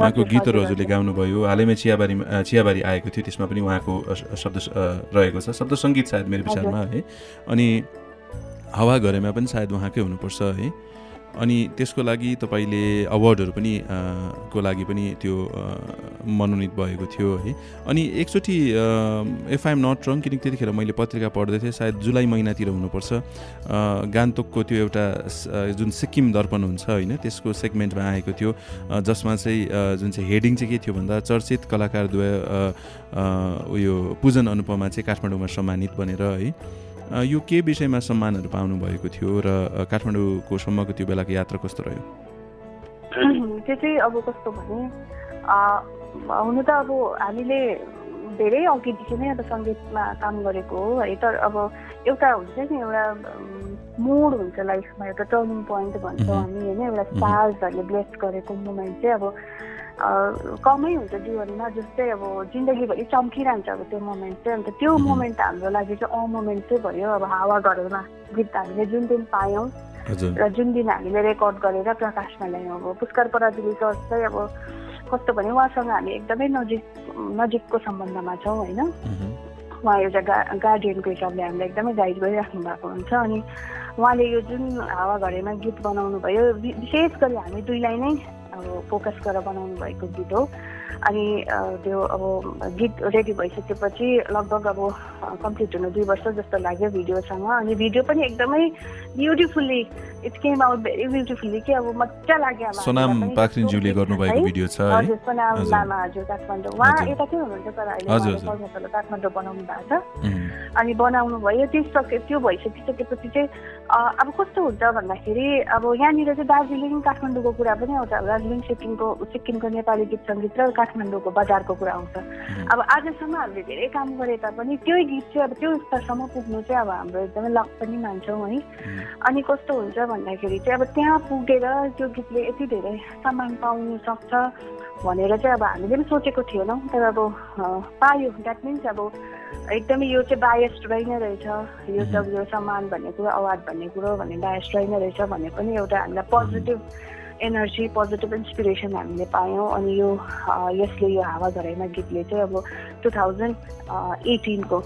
उहाँको गीतहरू हजुरले गाउनुभयो। हालैमा चियाबारीमा चियाबारी आएको थियो त्यसमा पनि उहाँको शब्द रहेको छ। शब्द सङ्गीत सायद मेरो विचारमा है। अनि हावा घरेमा पनि सायद उहाँकै हुनुपर्छ है। अनि त्यसको लागि तपाईँले अवार्डहरू पनि को लागि पनि त्यो मनोनित भएको थियो है। अनि एकचोटि इफ आइएम नट रङ किनकि त्यतिखेर मैले पत्रिका पढ्दै थिएँ सायद जुलाई महिनातिर हुनुपर्छ। गान्तोकको त्यो एउटा जुन सिक्किम दर्पण हुन्छ होइन त्यसको सेगमेन्टमा आएको थियो। जसमा चाहिँ जुन चाहिँ हेडिङ चाहिँ के थियो भन्दा चर्चित कलाकारद्वय उयो पूजन अनुपमा चाहिँ काठमाडौँमा सम्मानित बनेर है। यो के विषयमा सम्मानहरू पाउनु भएको थियो र काठमाडौँको सम्मको त्यो बेलाको यात्रा कस्तो रह्यो? त्यो चाहिँ अब कस्तो भने हुनु त अब हामीले धेरै अघिदेखि नै अब सङ्गीतमा काम गरेको हो। है तर अब एउटा हुन्छ नि एउटा मोड हुन्छ लाइफमा एउटा टर्निङ पोइन्ट भन्छौँ हामी होइन? एउटा स्टार्सहरूले ब्लेस गरेको मोमेन्ट चाहिँ अब कमै हुन्छ जीवनमा जस्तै अब जिन्दगीभरि चम्किरहन्छ अब त्यो मोमेन्ट चाहिँ। अन्त त्यो मोमेन्ट हाम्रो लागि चाहिँ अ मोमेन्ट चाहिँ भयो अब हावा घरमा गीत हामीले जुन दिन पायौँ र जुन दिन हामीले रेकर्ड गरेर प्रकाशमा ल्यायौँ। अब पुष्कर पराजुली सर चाहिँ अब कस्तो भने उहाँसँग हामी एकदमै नजिक नजिकको सम्बन्धमा छौँ होइन। उहाँ एउटा गा गार्डियनको हिसाबले हामीलाई एकदमै गाइड गरिराख्नु भएको हुन्छ अनि उहाँले यो जुन हावा घरेमा गीत बनाउनु भयो विशेष गरी हामी दुईलाई नै अब फोकस गरेर बनाउनु भएको गीत हो। अनि त्यो अब गीत रेडी भइसकेपछि लगभग अब कम्प्लिट हुनु दुई वर्ष जस्तो लाग्यो भिडियोसँग अनि भिडियो पनि एकदमै beautifully it came out very beautifully कि अब मजा लाग्यो सोनाम पाखरिनज्यूले गर्नुभएको? भिडियो छ है? हजुर सोनाम। लामा हजुर काठमाडौँ। उहाँ। यता चाहिँ हुनुहुन्छ तर अहिले काठमाडौँ बनाउनु भएको छ। अनि बनाउनु भयो त्यो सके त्यो भइसकिसकेपछि चाहिँ अब कस्तो हुन्छ भन्दाखेरि अब यहाँनिर चाहिँ दार्जिलिङ काठमाडौँको कुरा पनि आउँछ। अब दार्जिलिङ सिक्किमको सिक्किमको नेपाली गीत सङ्गीत र काठमाडौँको बजारको कुरा आउँछ। अब आजसम्म हामीले धेरै काम गरे तापनि त्यही गीत चाहिँ अब त्यो स्तरसम्म पुग्नु चाहिँ अब हाम्रो एकदमै लक पनि मान्छौँ है। अनि कस्तो हुन्छ भन्दाखेरि चाहिँ अब त्यहाँ पुगेर त्यो गीतले यति धेरै सम्मान पाउनु सक्छ भनेर चाहिँ अब हामीले पनि सोचेको थिएनौँ। तर अब पायो। द्याट मिन्स अब एकदमै यो चाहिँ बायस्ड रहि नै रहेछ। यो सब यो सम्मान भन्ने कुरो अवार्ड भन्ने कुरो भन्ने बायस्ड रहि नै रहेछ भन्ने पनि एउटा हामीलाई पोजिटिभ एनर्जी पोजिटिभ इन्सपिरेसन हामीले पायौँ। अनि यो यसले यो हावा झराइमा गीतले चाहिँ अब two thousand एटिनको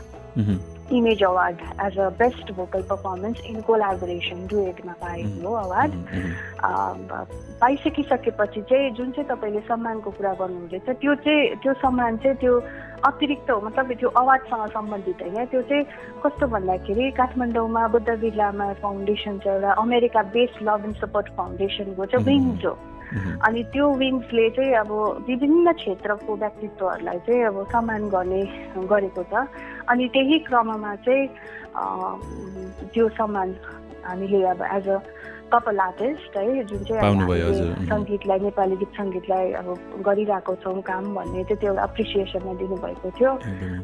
image award as a best vocal performance in collaboration डुएटमा पाएको हो अवार्ड पाइसकिसकेपछि चाहिँ जुन चाहिँ तपाईँले सम्मानको कुरा गर्नुहुँदैछ त्यो चाहिँ त्यो सम्मान चाहिँ त्यो अतिरिक्त हो मतलब त्यो अवार्डसँग सम्बन्धित होइन त्यो चाहिँ कस्तो भन्दाखेरि काठमाडौँमा बुद्ध बिर्लामा फाउन्डेसन छ एउटा America based love and support फाउन्डेसनको चाहिँ विङ्स हो अनि त्यो विङ्सले चाहिँ अब विभिन्न क्षेत्रको व्यक्तित्वहरूलाई चाहिँ अब सम्मान गर्ने गरेको छ। अनि त्यही क्रममा चाहिँ त्यो सम्मान हामीले अब एज अ कपाल आर्टिस्ट है जुन चाहिँ. सङ्गीतलाई नेपाली गीत सङ्गीतलाई अब गरिरहेको छौँ काम भन्ने चाहिँ त्यो एउटा एप्रिसिएसनमा दिनुभएको थियो।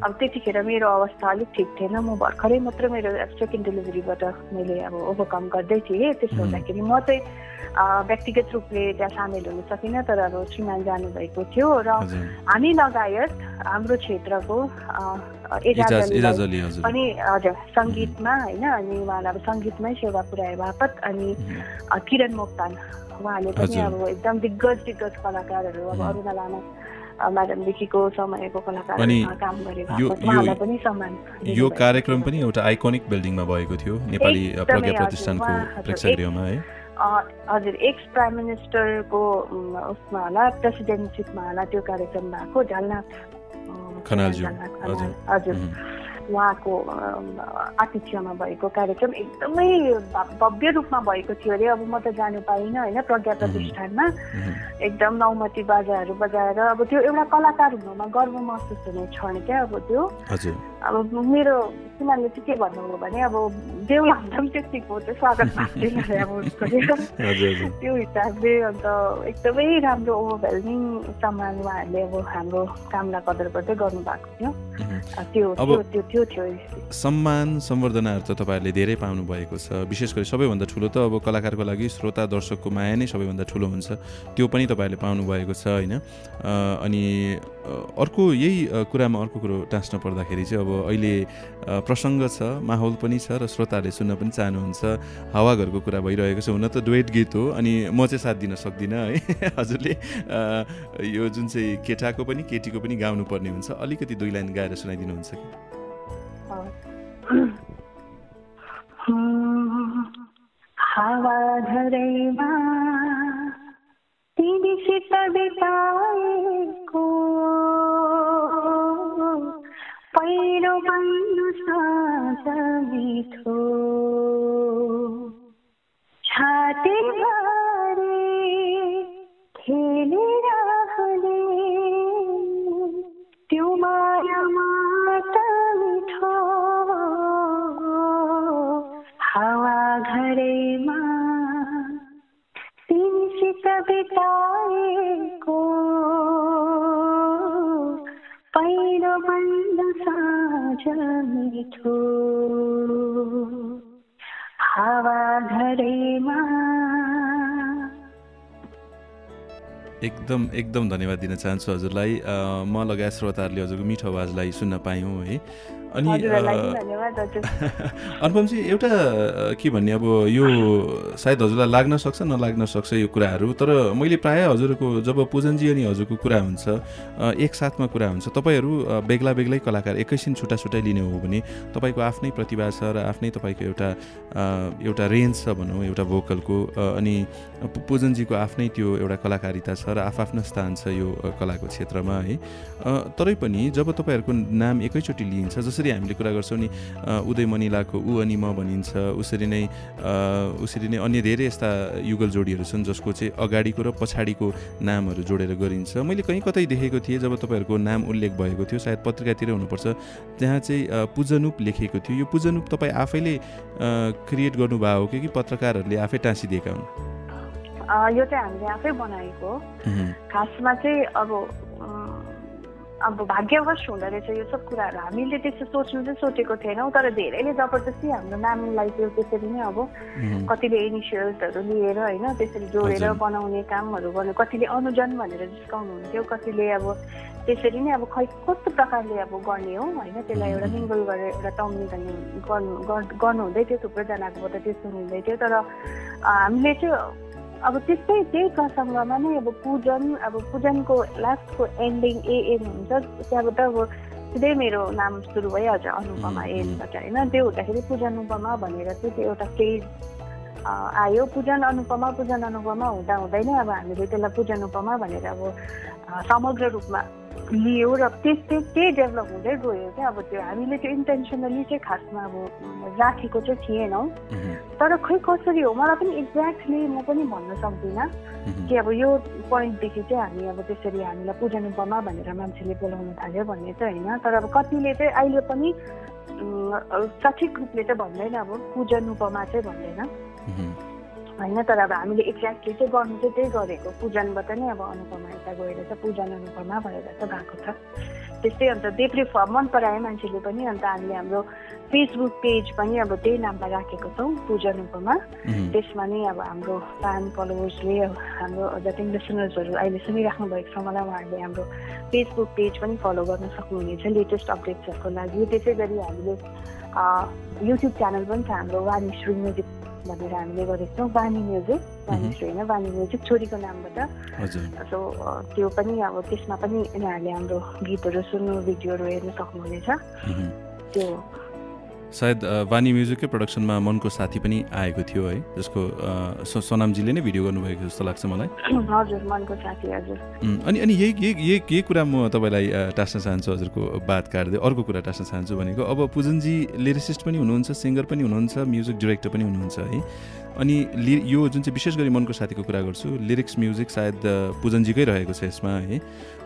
अब त्यतिखेर मेरो अवस्था अलिक ठिक थिएन म भर्खरै मात्र मेरो सेकेन्ड डेलिभरीबाट मैले अब ओभरकम गर्दै थिएँ त्यसो। हुँदाखेरि म चाहिँ व्यक्तिगत रूपले त्यहाँ सामेल हुन सकिनँ तर अब श्रीमान जानुभएको थियो र हामी लगायत हाम्रो क्षेत्रको इजाज अली हजुर पनि हजुर सङ्गीतमा होइन अनि उहाँलाई अब सङ्गीतमै सेवा पुर्याए बापत अनि किरण मोक्तान उहाँले पनि। अब एकदम दिग्गज दिग्गज कलाकारहरू अब। अरुणा लामा अ, म्याडमदेखिको समयको अनि कलाकारहरूसँग काम गरे यो- बापत यो- उहाँलाई पनि सम्मान यो कार्यक्रम। पनि एउटा आइकोनिक बिल्डिङमा भएको थियो नेपाली प्रज्ञा प्रतिष्ठानको प्रेक्षागृहमा है हजुर एक्स प्राइम मिनिस्टरको उसमा होला प्रेसिडेन्टसिपमा होला त्यो कार्यक्रम भएको झलनाथ खनालज्यू, हजुर। उहाँको आतिथ्यमा भएको कार्यक्रम एकदमै भव्य रूपमा भएको थियो अरे। अब म त जानु पाइनँ होइन प्रज्ञा प्रतिष्ठानमा। एकदम नौमती बाजाहरू बजाएर। अब त्यो एउटा कलाकार हुनुमा गर्व महसुस हुने क्षण क्या अब त्यो। हजुर। अब मेरो तिमीहरूले चाहिँ के भन्नुभयो भने अब देउला भन्दा पनि त्यतिको चाहिँ स्वागत भएको अब उसको त्यो हिसाबले अन्त एकदमै राम्रो ओभरवेल्मिङ सम्मान उहाँहरूले अब हाम्रो कामलाई कदर गर्दै गर्नुभएको थियो। त्यो त्यो त्यो त्यो थियो सम्मान सम्वर्धनाहरू त तपाईँहरूले धेरै पाउनु भएको छ। विशेष गरी सबैभन्दा ठुलो त अब कलाकारको लागि श्रोता दर्शकको माया नै सबैभन्दा ठुलो हुन्छ। त्यो पनि तपाईँहरूले पाउनुभएको छ होइन? अनि अर्को यही कुरामा अर्को कुरो टाँस्न पर्दाखेरि चाहिँ अब अहिले प्रसङ्ग छ माहौल पनि छ र श्रोताहरूले सुन्न पनि चाहनुहुन्छ। हावाघरको कुरा भइरहेको छ हुन त डुएट गीत हो अनि म चाहिँ साथ दिन सक्दिनँ है। हजुरले यो जुन चाहिँ केटाको पनि केटीको पनि गाउनु पर्ने हुन्छ। अलिकति दुई लाइन गाएर सुनाइदिनुहुन्छ कि? हावा झरैमा तिमीसित बिताएको पहिरो बन्नु साँझ मिठो छाती एकदम एकदम धन्यवाद दिन चाहन्छु हजुरलाई। म लगायत श्रोताहरूले हजुरको मिठो आवाजलाई सुन्न पायौँ है। अनि धन्यवाद हजुर। अनुपमजी एउटा के भन्ने अब यो सायद हजुरलाई लाग्न सक्छ नलाग्न सक्छ यो कुराहरू तर मैले प्रायः हजुरको जब पूजनजी अनि हजुरको कुरा हुन्छ एकसाथमा कुरा हुन्छ तपाईँहरू बेग्ला बेग्लै कलाकार एकैछिन छुट्टा छुट्टै लिने हो भने तपाईँको आफ्नै प्रतिभा छ र आफ्नै तपाईँको एउटा एउटा रेन्ज छ भनौँ एउटा भोकलको अनि पूजनजीको आफ्नै त्यो एउटा कलाकारिता छ र आफआफ्नो स्थान छ यो कलाको क्षेत्रमा है। तरै पनि जब तपाईँहरूको नाम एकैचोटि लिइन्छ जसरी हामीले कुरा गर्छौँ नि उदय मनिलाको ऊ अनि म भनिन्छ। उसरी नै उसरी नै अन्य धेरै यस्ता युगल जोडीहरू छन् जसको चाहिँ अगाडिको र पछाडिको नामहरू जोडेर गरिन्छ। मैले कहीँ कतै देखेको थिएँ जब तपाईँहरूको नाम उल्लेख भएको थियो सायद पत्रिकातिर हुनुपर्छ त्यहाँ चाहिँ पूजनुप लेखेको थियो। यो पूजनुप तपाईँ आफैले क्रिएट गर्नुभएको हो कि कि पत्रकारहरूले आफै टाँसिदिएका हुन्? यो चाहिँ हामीले आफै बनाएको खासमा चाहिँ अब अब भाग्यवश हुँदो रहेछ यो सब कुराहरू। हामीले त्यस्तो सोच्नु चाहिँ सोचेको थिएनौँ। तर धेरैले जबरजस्ती हाम्रो नामलाई त्यो त्यसरी नै अब कतिले इनिसियल्सहरू लिएर होइन त्यसरी जोडेर। बनाउने कामहरू गर्नु कतिले अनुजन भनेर जिस्काउनुहुन्थ्यो कतिले अब त्यसरी नै अब खै कस्तो प्रकारले अब गर्ने हो होइन? त्यसलाई एउटा मिङ्गल गरेर एउटा टम्नी गर्ने गर्नु गर्- गर्नुहुँदै थियो थुप्रैजनाकोबाट त्यस्तो हुँदै थियो। तर हामीले चाहिँ अब त्यस्तै त्यही प्रसङ्गमा नै अब पूजन अब पूजनको लास्टको एन्डिङ एएन हुन्छ। त्यहाँबाट अब सिधै मेरो नाम सुरु भइहाल्छ अनुपमा एनबाट होइन त्यो हुँदाखेरि पूजन उपमा भनेर चाहिँ त्यो एउटा फेज आयो। पूजन अनुपमा पूजन अनुपमा हुँदा हुँदै नै अब हामीले त्यसलाई पूजन उपमा भनेर अब समग्र रूपमा लियो र त्यस त्यस त्यही डेभलप हुँदै गयो क्या। अब त्यो हामीले त्यो इन्टेन्सनली चाहिँ खासमा अब राखेको चाहिँ थिएनौँ। तर खै कसरी हो? मलाई पनि एक्ज्याक्टली म पनि भन्न सक्दिनँ कि अब यो पोइन्टदेखि चाहिँ हामी अब त्यसरी हामीलाई पूजन उपमा भनेर मान्छेले बोलाउन थाल्यो भन्ने चाहिँ होइन। तर अब कतिले चाहिँ अहिले पनि सठिक रूपले चाहिँ भन्दैन अब। पूजन उपमा चाहिँ भन्दैन। होइन तर अब हामीले एक्ज्याक्टली चाहिँ गर्नु चाहिँ त्यही गरेको। पूजनबाट नै अब अनुपमा यता गएर चाहिँ पूजन अनुपमा भनेर चाहिँ गएको छ। त्यस्तै अन्त देब्रे फ मन परायो मान्छेले पनि अन्त हामीले हाम्रो फेसबुक पेज पनि अब त्यही नाममा राखेको छौँ पूजन उहुँ, त्यसमा नै अब हाम्रो फ्यान फलोवर्सले हाम्रो जति लिसनर्सहरू अहिले सुनिराख्नु भएको छ मलाई उहाँहरूले हाम्रो फेसबुक पेज पनि फलो गर्न सक्नुहुनेछ लेटेस्ट अपडेट्सहरूको लागि। त्यसै गरी हामीले युट्युब च्यानल पनि छ हाम्रो वाणीश्री म्युजिक भनेर हामीले गरेको छौँ वाणी म्युजिक वाणीश्री होइन वाणी म्युजिक छोरीको नामबाट। सो त्यो पनि अब त्यसमा पनि यिनीहरूले हाम्रो गीतहरू सुन्नु भिडियोहरू हेर्नु सक्नुहुनेछ। त्यो सायद अ, वाणी म्युजिककै प्रडक्सनमा मनको साथी पनि आएको थियो है जसको सोनामजीले नै भिडियो गर्नुभएको जस्तो लाग्छ मलाई। हजुर मनको साथी हजुर। अनि अनि यही यही यही यही कुरा म तपाईँलाई टास्न चाहन्छु हजुरको बात काट्दै अर्को कुरा टास्न चाहन्छु भनेको अब पुजनजी लिरिसिस्ट पनि हुनुहुन्छ सिङ्गर पनि हुनुहुन्छ म्युजिक डिरेक्टर पनि हुनुहुन्छ है। अनि लि यो जुन चाहिँ विशेष गरी मनको साथीको कुरा गर्छु लिरिक्स म्युजिक सायद पुजनजीकै रहेको छ यसमा है।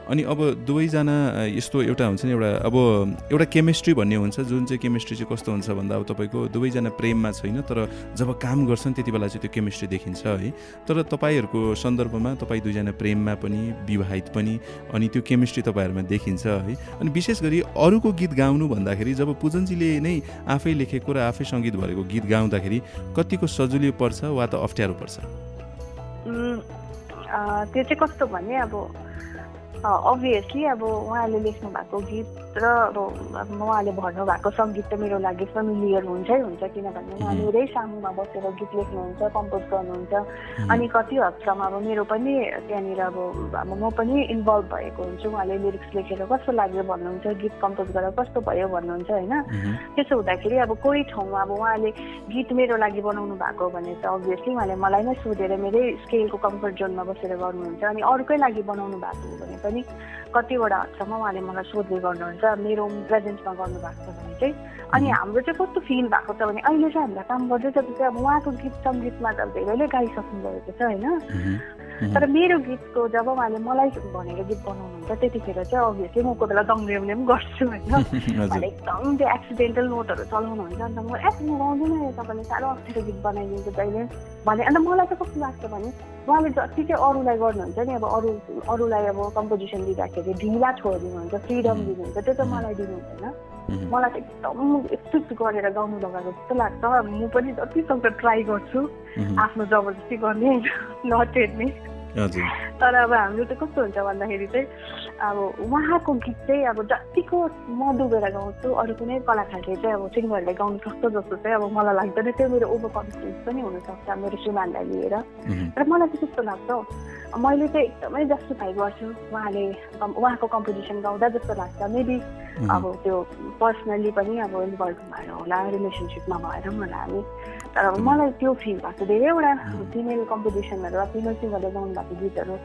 अनि अब दुवैजना यस्तो एउटा हुन्छ नि एउटा अब एउटा केमिस्ट्री भन्ने हुन्छ जुन चाहिँ केमिस्ट्री चाहिँ कस्तो हुन्छ भन्दा अब तपाईँको दुवैजना प्रेममा छैन तर जब काम गर्छन् त्यति बेला चाहिँ त्यो केमिस्ट्री देखिन्छ है। तर तपाईँहरूको सन्दर्भमा तपाईँ दुईजना प्रेममा पनि विवाहित पनि अनि त्यो केमिस्ट्री तपाईँहरूमा देखिन्छ है। अनि विशेष गरी अरूको गीत गाउनु भन्दाखेरि जब पूजनजीले नै आफै लेखेको र आफै सङ्गीत भरेको गीत गाउँदाखेरि कतिको सजिलो पर्छ वा त अप्ठ्यारो पर्छ? त्यो चाहिँ कस्तो भने अब अभियसली अब उहाँले लेख्नु भएको गीत र अब उहाँले भन्नु भएको सङ्गीत त मेरो लागि फेमिलियर हुन्छै हुन्छ किनभने उहाँ. मेरै सामुमा बसेर गीत लेख्नुहुन्छ कम्पोज गर्नुहुन्छ। अनि कति हदसम्म अब मेरो पनि त्यहाँनिर अब अब म पनि इन्भल्भ भएको हुन्छु। उहाँले लिरिक्स लेखेर कस्तो लाग्यो भन्नुहुन्छ गीत कम्पोज गरेर कस्तो भयो भन्नुहुन्छ होइन? त्यसो हुँदाखेरि अब कोही ठाउँमा अब उहाँले गीत मेरो लागि बनाउनु भएको भने त अभियसली उहाँले मलाई नै सोधेर मेरै स्केलको कम्फर्ट जोनमा बसेर गर्नुहुन्छ। अनि अरूकै लागि बनाउनु भएको हो भने पनि कतिवटा हदसम्म उहाँले मलाई सोध्ने गर्नुहुन्छ मेरो प्रेजेन्समा गर्नुभएको छ भने चाहिँ। अनि हाम्रो चाहिँ कस्तो फिल भएको छ भने अहिले चाहिँ हामीलाई काम गर्दैछ त्यो चाहिँ अब उहाँको गीत सङ्गीतमा त धेरैले गाइसक्नु भएको छ होइन? तर मेरो गीतको जब उहाँले मलाई भनेर गीत बनाउनुहुन्छ त्यतिखेर चाहिँ अभियसली म कोही बेला दङ्ग्रिउने पनि गर्छु होइन? उहाँले एकदम त्यो एक्सिडेन्टल नोटहरू चलाउनुहुन्छ अन्त म ए म गाउँदिनँ यो तपाईँले साह्रो अप्ठ्यारो गीत बनाइदिन्छ जहिले भने अन्त मलाई चाहिँ कस्तो लाग्छ भने उहाँले जति चाहिँ अरूलाई गर्नुहुन्छ नि अब अरू अरूलाई अब कम्पोजिसन दिँदाखेरि ढिला छोडिदिनुहुन्छ फ्रिडम दिनुहुन्छ त्यो चाहिँ मलाई दिनु हुँदैन। मह्म, मलाई एकदम एक्सिट गरेर गाउनु लगाएको जस्तो लाग्छ। म पनि जतिसक्दो ट्राई गर्छु। आफ्नो जबरजस्ती गर्ने नटेर्ने। तर अब हाम्रो चाहिँ कस्तो हुन्छ भन्दाखेरि चाहिँ अब उहाँको गीत चाहिँ अब जतिको म डुबेर गाउँछु अरू कुनै कलाकारले चाहिँ अब सिङ्गरले गाउनु सक्छ जस्तो चाहिँ अब मलाई लाग्दैन। त्यो मेरो ओभर कन्फिडेन्स पनि हुनसक्छ मेरो श्रीमानलाई लिएर। र मलाई चाहिँ त्यस्तो लाग्छ हौ। मैले चाहिँ एकदमै जस्टिफाई गर्छु उहाँले उहाँको कम्पोजिसन गाउँदा जस्तो लाग्छ। मेबी अब त्यो पर्सनल्ली पनि अब इन्भल्भ भएर होला रिलेसनसिपमा भएर पनि होला हामी। तर अब मलाई त्यो फिल भएको धेरैवटा फिमेल कम्पिटिसनहरू फिमेल सिङ्गरले गाउनु भएको गीतहरू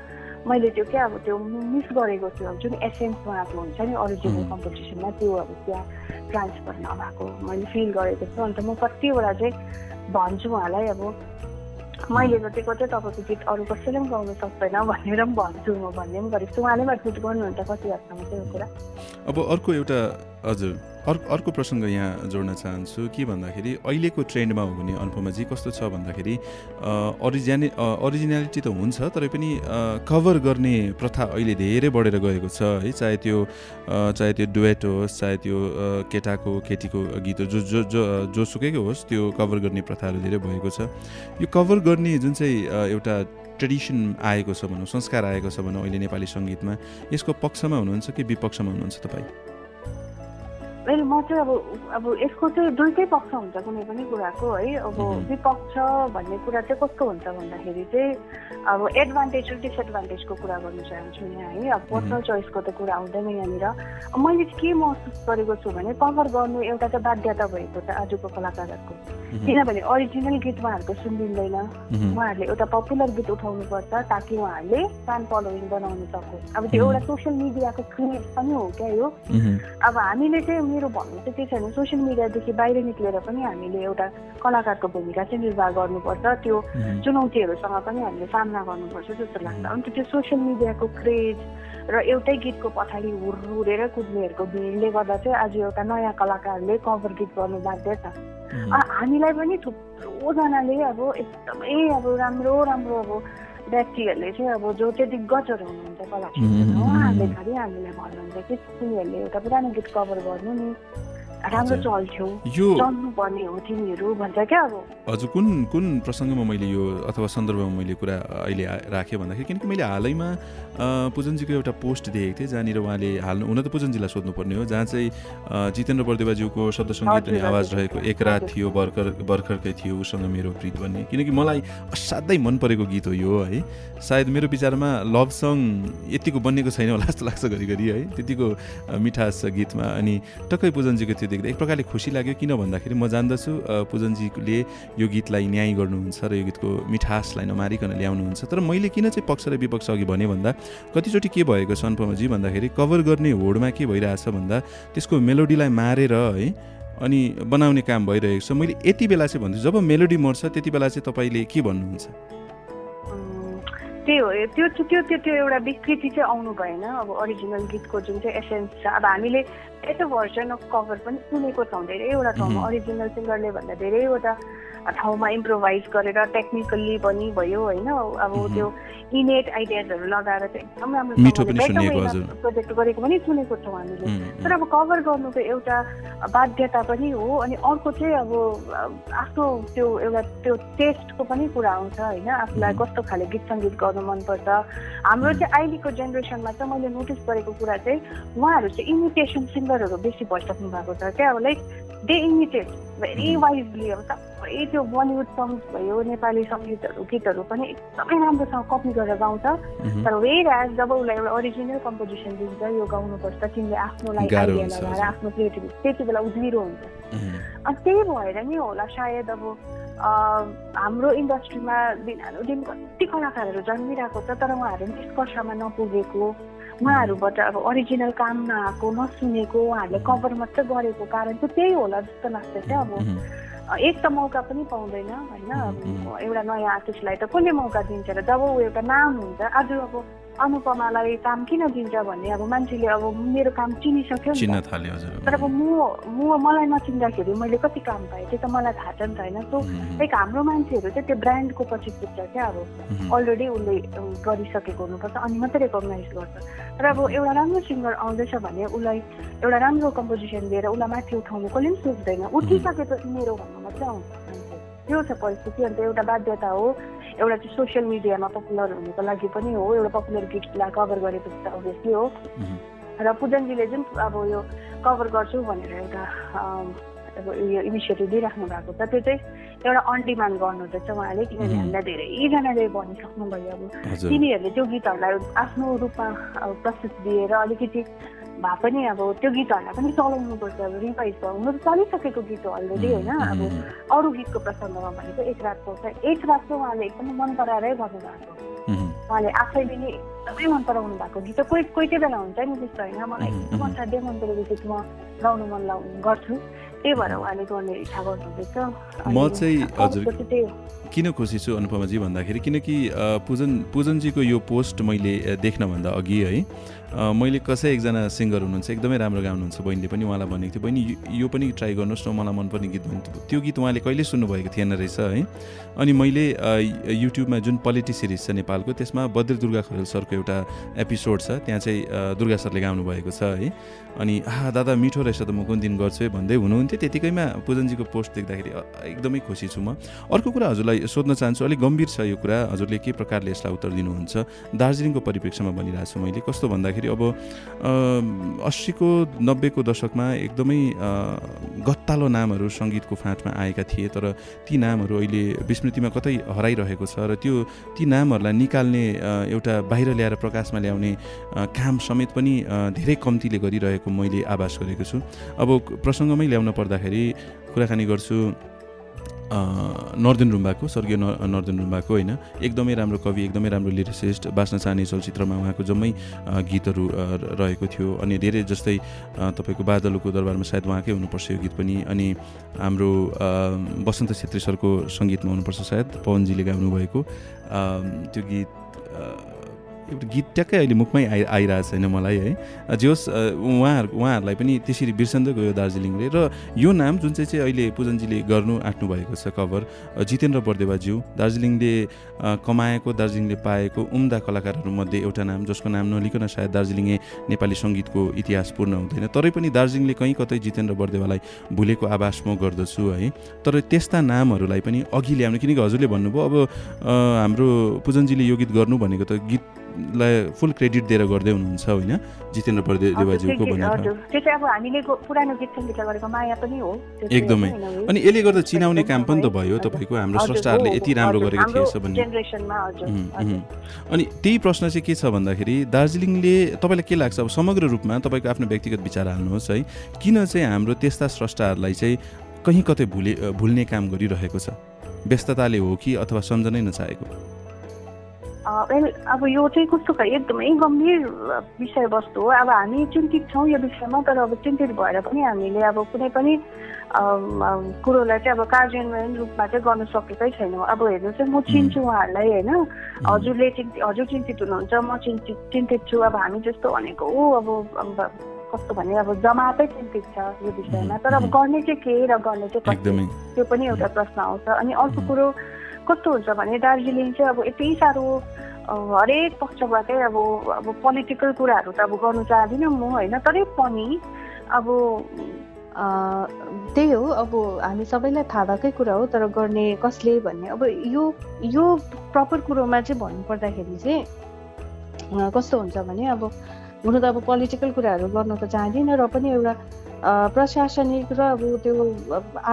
मैले त्यो क्या अब त्यो मिस गरेको छु अब जुन एसेन्स उहाँको हुन्छ नि अरिजिनल Mm. कम्पिटिसनमा त्यो अब त्यहाँ ट्रान्सफर नभएको मैले फिल गरेको छु अन्त म कतिवटा चाहिँ भन्छु उहाँलाई अब मैले जतिको चाहिँ तपाईँको गीत अरू कसैले पनि गाउनु सक्दैन भनेर पनि भन्छु म भन्ने पनि गरेको छु उहाँले पनि एडमिट गर्नुहुन्छ कति हदसम्म चाहिँ यो कुरा अब अर्को एउटा हजुर अर्को अर्को प्रसङ्ग यहाँ जोड्न चाहन्छु। के भन्दाखेरि अहिलेको ट्रेन्डमा हो भने अनुपमाजी कस्तो छ भन्दाखेरि अरिजिने अरिजिनालिटी त हुन्छ तर पनि कभर गर्ने प्रथा अहिले धेरै बढेर गएको छ है। चाहे त्यो चाहे त्यो डुएट होस् चाहे त्यो केटाको केटीको गीत हो जो जो जो जोसुकैको होस् त्यो कभर गर्ने प्रथाहरू धेरै भएको छ। यो कभर गर्ने जुन चाहिँ एउटा ट्रेडिसन आएको छ भनौँ संस्कार आएको छ भनौँ अहिले नेपाली सङ्गीतमा यसको पक्षमा हुनुहुन्छ कि विपक्षमा हुनुहुन्छ तपाईँ? मैले म चाहिँ अब अब यसको चाहिँ दुइटै पक्ष हुन्छ कुनै पनि कुराको है। अब. विपक्ष भन्ने कुरा चाहिँ कस्तो हुन्छ भन्दाखेरि चाहिँ अब एडभान्टेज र डिसएडभान्टेजको कुरा गर्नु चाहन्छु यहाँ है। अब पर्सनल चोइसको त कुरा आउँदैन यहाँनिर। मैले के महसुस गरेको छु भने कभर गर्नु एउटा चाहिँ बाध्यता भएको छ आजको कलाकारहरूको। किनभने अरिजिनल गीत उहाँहरूको सुनिँदैन उहाँहरूले एउटा पपुलर गीत उठाउनु पर्छ ताकि उहाँहरूले फ्यान फलोइङ बनाउनु सकोस् अब त्यो. एउटा सोसियल मिडियाको क्रिएट पनि हो क्या यो। अब हामीले चाहिँ मेरो भन्नु चाहिँ के छैन। सोसियल मिडियादेखि बाहिर निक्लेर पनि हामीले एउटा कलाकारको भूमिका चाहिँ निर्वाह गर्नुपर्छ। त्यो चुनौतीहरूसँग पनि हामीले सामना गर्नुपर्छ जस्तो लाग्छ। अन्त त्यो सोसियल मिडियाको क्रेज र एउटै गीतको पछाडि हुर्रुरेर कुद्नेहरूको भिडले गर्दा चाहिँ आज एउटा नयाँ कलाकारले कभर गीत गर्नु छ। आ- हामीलाई पनि थुप्रोजनाले अब एकदमै अब राम्रो राम्रो अब व्यक्तिहरूले चाहिँ अब जो चाहिँ दिग्गजहरू हुनुहुन्छ कला क्षेत्रमा. उहाँहरूले खालि हामीलाई भन्नुहुन्छ कि तिमीहरूले एउटा पुरानो गीत कभर गर्नु नि राम्रो। चल्थ्यो चल्नुपर्ने हो तिमीहरू भन्छ क्या अब हजुर कुन कुन प्रसङ्गमा मैले यो अथवा सन्दर्भमा मैले कुरा अहिले राखेँ भन्दाखेरि किनकि मैले हालैमा पुजनजीको एउटा पोस्ट देखेको थिएँ जहाँनिर उहाँले हाल्नु हुन त पुजनजीलाई सोध्नुपर्ने हो जहाँ चाहिँ जितेन्द्र बर्देवाज्यूको शब्द सङ्गीत अनि आवाज। रहेको एक रात। थियो भर्खर भर्खरकै थियो उसँग मेरो प्रीत भन्ने किनकि मलाई असाध्यै मन परेको गीत हो यो है सायद मेरो विचारमा लभ सङ यतिको बनिएको छैन होला जस्तो लाग्छ घरिघरि है त्यतिको मिठास छ गीतमा अनि टक्कै पुजनजीको त्यो देख्दा एक प्रकारले खुसी लाग्यो किन भन्दाखेरि म जान्दछु पुजनजीले यो गीतलाई न्याय गर्नुहुन्छ र यो गीतको मिठासलाई नमारिकन ल्याउनुहुन्छ। तर मैले किन चाहिँ पक्ष र विपक्ष अघि भने भन्दा कतिचोटि के भएको छ अनुपमाजी भन्दाखेरि कभर गर्ने होडमा के भइरहेछ भन्दा त्यसको मेलोडीलाई मारेर है अनि बनाउने काम भइरहेको छ। मैले यति बेला चाहिँ भन्छु जब मेलोडी मर्छ त्यति बेला चाहिँ तपाईँले के भन्नुहुन्छ? त्यही हो त्यो त्यो त्यो त्यो एउटा विकृति चाहिँ आउनु भएन अब अरिजिनल गीतको जुन चाहिँ एसेन्स छ अब हामीले यस्तो भर्जन अफ कभर पनि सुनेको छौँ धेरैवटा ठाउँमा. अरिजिनल सिङ्गरले भन्दा धेरैवटा ठाउँमा इम्प्रोभाइज गरेर टेक्निकल्ली पनि भयो होइन अब. त्यो इनेट आइडियाजहरू लगाएर चाहिँ एकदम राम्रो। प्रोजेक्ट गरेको पनि सुनेको छौँ हामीले तर अब कभर गर्नुको एउटा बाध्यता पनि हो अनि अर्को चाहिँ अब आफ्नो त्यो एउटा त्यो टेस्टको पनि कुरा आउँछ होइन आफूलाई. कस्तो खाले गीत सङ्गीत गर्नु मनपर्छ हाम्रो. चाहिँ अहिलेको जेनेरेसनमा चाहिँ मैले नोटिस गरेको कुरा चाहिँ उहाँहरू चाहिँ इमिटेसन सिङ्गरहरू बेसी भइसक्नु भएको छ क्या अब like they imitate very. Wisely अब सबै त्यो बलिउड सङ्ग्स भयो नेपाली सङ्गीतहरू गीतहरू पनि एकदमै राम्रोसँग कपी गरेर गाउँछ। उम्, तर वेर एज जब उसलाई एउटा ओरिजिनल कम्पोजिसन दिन्छ यो गाउनुपर्छ तिमीले आफ्नोलाई गाह्रो आइडिया लगाएर। आफ्नो क्रिएटिभिटी त्यति बेला उज्विरो हुन्छ। उम्, अनि त्यही भएर नि होला सायद अब हाम्रो इन्डस्ट्रीमा दिनानुदिन कति कलाकारहरू जन्मिरहेको छ तर उहाँहरू निष्कर्षमा नपुगेको उहाँहरूबाट अब ओरिजिनल काम नआएको नसुनेको उहाँहरूले कभर मात्रै गरेको कारण चाहिँ त्यही होला जस्तो लाग्छ क्या अब। एक त मौका पनि पाउँदैन होइन. एउटा नयाँ आर्टिस्टलाई त कसले मौका दिन्छ र जब ऊ एउटा नाम हुन्छ आज अब अनुपमालाई काम किन दिन्छ भन्ने अब मान्छेले अब मेरो काम चिनिसक्यो चिन्न थाल्यो तर अब म म मलाई नचिन्दाखेरि मैले कति काम पाएँ त्यो त मलाई थाहा छ नि त होइन। सो लाइक हाम्रो मान्छेहरू चाहिँ त्यो ब्रान्डको पछि पुग्छ क्या अब। अलरेडी उसले गरिसकेको हुनुपर्छ अनि मात्रै रेकगनाइज गर्छ। तर अब एउटा राम्रो सिङ्गर आउँदैछ भने उसलाई एउटा राम्रो कम्पोजिसन दिएर उसलाई माथि उठाउनु कसले पनि सोच्दैन। उठिसकेपछि मेरो भन्नु मात्रै आउँछ त्यो छ परिस्थिति अन्त एउटा बाध्यता हो। एउटा चाहिँ सोसियल मिडियामा पपुलर हुनुको लागि पनि हो एउटा पपुलर गीतलाई कभर गरेपछि त अभियसली हो मह्म। र पूजनजीले जुन अब यो कभर गर्छु भनेर एउटा अब यो इनिसिएटिभ दिइराख्नु भएको छ त्यो चाहिँ एउटा अन डिमान्ड गर्नुहुँदैछ उहाँले किनभने Mhm. हामीलाई धेरैजनाले भनिसक्नुभयो अब तिनीहरूले त्यो गीतहरूलाई आफ्नो रूपमा प्रस्तुत दिएर अलिकति भए पनि अब त्यो गीतहरूलाई पनि चलाउनुपर्छ अब रिभाइज त चलिसकेको गीत हो अलरेडी होइन? अब। अरू गीतको प्रसङ्गमा भनेको एक रातको छ एक रात चाहिँ उहाँले एकदमै मन पराएरै गर्नुभएको। उहाँले आफैले नै एकदमै मन पराउनु भएको गीत त कोही कोही चाहिँ बेला हुन्छ नि त्यस्तो होइन? मलाई एकदम. असाध्यै मन परेको गीत म गाउनु मन लाउ गर्छु। त्यही भएर उहाँले गर्ने इच्छा गर्नुहुँदैछ। म चाहिँ हजुर। किन खुसी छु अनुपमाजी भन्दाखेरि किनकि पूजन पूजनजीको यो पोस्ट मैले देख्नभन्दा अघि है मैले कसै एकजना सिङ्गर हुनुहुन्छ एकदमै राम्रो गाउनुहुन्छ बहिनीले पनि उहाँलाई भनेको थियो। बहिनी यो- पनि ट्राई गर्नुहोस् न मलाई मनपर्ने गीत भन्नु त्यो गीत उहाँले कहिले सुन्नुभएको थिएन रहेछ है। अनि मैले युट्युबमा जुन पोलिटी सिरिज छ नेपालको त्यसमा बद्र दुर्गा खरेल सरको एउटा एपिसोड छ त्यहाँ चाहिँ दुर्गा सरले गाउनु भएको छ है। अनि आ दादा मिठो रहेछ त म कुन दिन गर्छु है? भन्दै हुनुहुन्थ्यो। त्यतिकैमा पूजनजीको पोस्ट देख्दाखेरि एकदमै खुसी छु म। अर्को कुरा हजुरलाई सोध्न चाहन्छु अलिक गम्भीर छ यो कुरा। हजुरले के प्रकारले यसलाई उत्तर दिनुहुन्छ? दार्जिलिङको परिप्रेक्ष्यमा भनिरहेको छु मैले। कस्तो भन्दाखेरि अब अस्सीको नब्बेको दशकमा एकदमै गत्तालो नामहरू सङ्गीतको फाँटमा आएका थिए तर ती नामहरू अहिले विस्मृतिमा कतै हराइरहेको छ र त्यो ती नामहरूलाई निकाल्ने एउटा बाहिर ल्याएर प्रकाशमा ल्याउने काम समेत पनि धेरै कम्तीले गरिरहेको मैले आभास गरेको छु। अब प्रसङ्गमै ल्याउन पर्दाखेरि कुराकानी गर्छु। नर्देन रुम्बाको स्वर्गीय नर्देन रुम्बाको होइन? एकदमै राम्रो कवि एकदमै राम्रो लिरिसिस्ट बाँच्न चाहने चलचित्रमा उहाँको जम्मै गीतहरू रहेको थियो। अनि धेरै जस्तै तपाईँको बादलको दरबारमा सायद उहाँकै हुनुपर्छ यो गीत पनि। अनि हाम्रो अ, वसन्त छेत्री सरको सङ्गीतमा हुनुपर्छ सायद पवनजीले गाउनुभएको। त्यो गीत एउटा गीत ट्याक्कै अहिले मुखमै आइ आइरहेको छैन मलाई है। जे होस् उहाँहरू उहाँहरूलाई पनि त्यसरी बिर्सँदै गयो दार्जिलिङले र यो नाम जुन चाहिँ चाहिँ अहिले पूजनजीले गर्नु आँट्नु भएको छ कभर जितेन्द्र बर्देवाज्यू दार्जिलिङले कमाएको दार्जिलिङले पाएको उम्दा कलाकारहरूमध्ये एउटा नाम जसको नाम नलिकन सायद दार्जिलिङे नेपाली सङ्गीतको इतिहास पूर्ण हुँदैन। तरै पनि दार्जिलिङले कहीँ कतै जितेन्द्र बर्देवालाई भुलेको आभास म गर्दछु है। तर त्यस्ता नामहरूलाई पनि अघि ल्याउनु किनकि हजुरले भन्नुभयो अब हाम्रो पूजनजीले यो गीत गर्नु भनेको त गीतलाई फुल क्रेडिट दिएर गर्दै हुनुहुन्छ होइन? जितेन्द्र बर्दे हजुर, त्यो देवाज्यूको गीत- भनेर त्यो चाहिँ अब हामीले पुरानो गीत सङ्गीतलाई गरेको माया पनि हो। एकदमै। अनि यसले गर्दा चिनाउने काम पनि त भयो। तपाईँको हाम्रो स्रष्टाहरूले यति राम्रो गरेको थिएछ भन्ने। अनि त्यही प्रश्न चाहिँ के छ भन्दाखेरि दार्जिलिङले तपाईँलाई के लाग्छ? अब समग्र रूपमा तपाईँको आफ्नो व्यक्तिगत विचार हाल्नुहोस् है। किन चाहिँ हाम्रो त्यस्ता स्रष्टाहरूलाई चाहिँ कहीँ कतै भुले भुल्ने काम गरिरहेको छ? व्यस्तताले हो कि अथवा सम्झनै नचाहेको? वेल अब यो चाहिँ कस्तो खाले एकदमै गम्भीर विषयवस्तु हो। अब हामी चिन्तित छौँ यो विषयमा तर अब चिन्तित भएर पनि हामीले अब कुनै पनि कुरोलाई चाहिँ अब कार्यान्वयन रूपमा चाहिँ गर्न सकेकै छैनौँ। अब हेर्नुहोस् है म चिन्छु उहाँहरूलाई होइन? हजुरले चिन्ति हजुर चिन्तित हुनुहुन्छ म चिन्तित चिन्तित छु। अब हामी जस्तो भनेको हो अब कस्तो भने अब जमातै चिन्तित छ यो विषयमा। तर अब गर्ने चाहिँ के र गर्ने चाहिँ त्यो पनि एउटा प्रश्न आउँछ। अनि अर्को कुरो कस्तो हुन्छ भने दार्जिलिङ चाहिँ अब यति साह्रो हरेक पक्षबाटै अब अब पोलिटिकल कुराहरू त अब गर्नु चाहदिनँ म होइन? तरै पनि अब त्यही हो अब हामी सबैलाई थाहा भएकै कुरा हो तर गर्ने कसले भन्ने? अब यो यो प्रपर कुरोमा चाहिँ भन्नुपर्दाखेरि चाहिँ कस्तो हुन्छ भने अब हुनु त अब पोलिटिकल कुराहरू गर्नु त चाहदिनँ र पनि एउटा प्रशासनिक र अब त्यो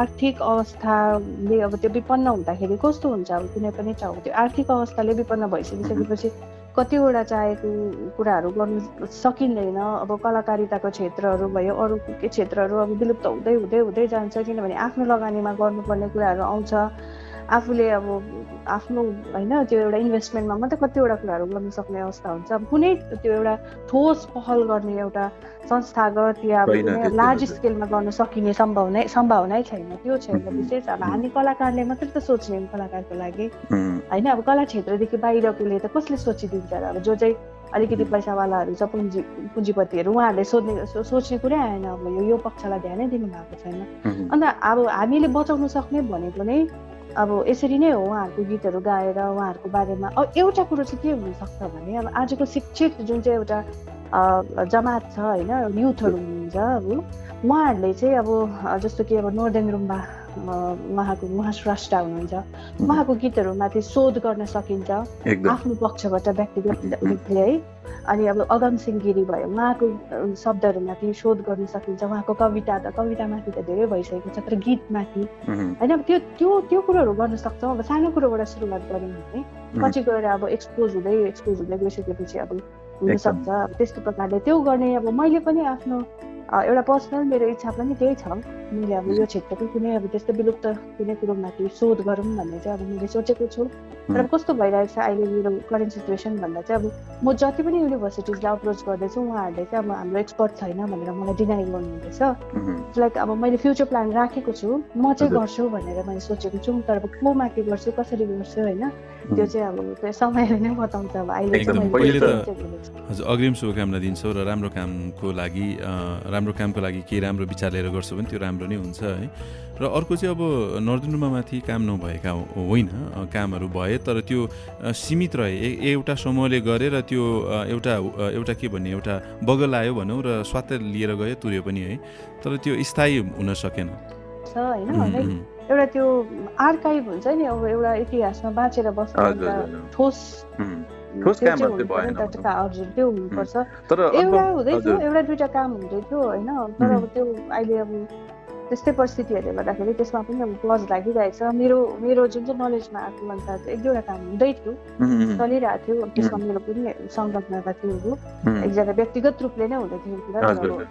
आर्थिक अवस्थाले अब त्यो विपन्न हुँदाखेरि कस्तो हुन्छ अब कुनै पनि ठाउँ? त्यो आर्थिक अवस्थाले विपन्न भइसकिसकेपछि कतिवटा चाहेको कुराहरू गर्नु सकिँदैन। अब कलाकारिताको क्षेत्रहरू भयो अरू के क्षेत्रहरू अब विलुप्त हुँदै हुँदै हुँदै जान्छ। किनभने आफ्नो लगानीमा गर्नुपर्ने कुराहरू आउँछ। आफूले अब आफ्नो होइन त्यो एउटा इन्भेस्टमेन्टमा मात्रै कतिवटा कुराहरू गर्न सक्ने अवस्था हुन्छ। अब कुनै त्यो एउटा ठोस पहल गर्ने एउटा संस्थागत या लार्ज। स्केलमा गर्न सकिने सम्भावना सम्भावनै छैन। त्यो छैन. विशेष अब हामी कलाकारले मात्रै त सोच्ने कलाकारको लागि। होइन अब कला क्षेत्रदेखि बाहिरकोले त कसले सोचिदिन्छ र? अब जो चाहिँ अलिकति पैसावालाहरू छ पुँजी पुँजीपतिहरू उहाँहरूले सोध्ने सोच्ने कुरै आएन अब यो यो पक्षलाई ध्यानै दिनु भएको छैन अन्त अब हामीले बचाउन सक्ने भनेको नै अब यसरी नै हो उहाँहरूको गीतहरू गाएर उहाँहरूको बारेमा। अब एउटा कुरो चाहिँ के हुनसक्छ भने अब आजको शिक्षित जुन चाहिँ एउटा जमात छ होइन युथहरू हुनुहुन्छ अब उहाँहरूले चाहिँ अब जस्तो कि अब नोर्देन रुम्बा उहाँको उहाँ स्रष्टा हुनुहुन्छ उहाँको गीतहरूमाथि शोध गर्न सकिन्छ। आफ्नो पक्षबाट व्यक्तिगत रूपले है। अनि अब अगम सिंह गिरी भयो उहाँको शब्दहरूमाथि शोध गर्न सकिन्छ। उहाँको कविता त कवितामाथि त धेरै भइसकेको छ तर गीतमाथि। होइन अब त्यो त्यो त्यो कुरोहरू गर्न सक्छौँ। अब सानो कुरोबाट सुरुवात गऱ्यौँ भने पछि गएर अब एक्सपोज हुँदै एक्सपोज हुँदै गइसकेपछि अब हुनसक्छ अब त्यस्तो प्रकारले त्यो गर्ने अब मैले पनि आफ्नो एउटा पर्सनल मेरो इच्छा पनि त्यही छ। मैले अब यो क्षेत्रको कुनै अब त्यस्तो विलुप्त कुनै कुरोमाथि शोध गरौँ भन्ने चाहिँ अब मैले सोचेको छु। तर कस्तो भइरहेको छ अहिले मेरो करेन्ट सिचुएसन भन्दा चाहिँ अब म जति पनि युनिभर्सिटिजलाई अप्रोच गर्दैछु उहाँहरूले चाहिँ अब हाम्रो एक्सपर्ट छैन भनेर मलाई डिनाइ गर्नुहुँदैछ। लाइक अब मैले फ्युचर प्लान राखेको छु। म चाहिँ। गर्छु भनेर मैले सोचेको छु। तर अब कोमा के गर्छु कसरी गर्छु होइन? त्यो चाहिँ अब समयले नै बताउँछ अब अहिले। हजुर अग्रिम शुभकामना दिन्छौँ र राम्रो कामको लागि राम्रो कामको लागि केही राम्रो विचार लिएर गर्छौँ भने त्यो राम्रो नै हुन्छ है। र अर्को चाहिँ अब नर्दुनुमामाथि काम नभएका होइन कामहरू भए तर त्यो सीमित रहे। एउटा समूहले गरे र त्यो एउटा एउटा के भन्ने एउटा बगल आयो भनौँ र स्वास्थ्य लिएर गयो तुर्यो पनि है। तर त्यो स्थायी हुन सकेन। एउटा त्यो आर्काइभ हुन्छ नि अब एउटा इतिहासमा बाँचेर बस्ने। ठोस त्यो त्यो हजुर त्यो हुनुपर्छ। एउटा हुँदै थियो एउटा दुइटा काम हुँदै थियो होइन? तर अब त्यो अहिले अब त्यस्तै परिस्थितिहरूले गर्दाखेरि त्यसमा पनि अब क्लज लागिरहेको छ। मेरो मेरो जुन चाहिँ नलेजमा आएको एक दुईवटा काम हुँदै थियो चलिरहेको थियो। त्यसमा मेरो पनि संलग्नता थियो एकजना व्यक्तिगत रूपले नै हुँदै थियो।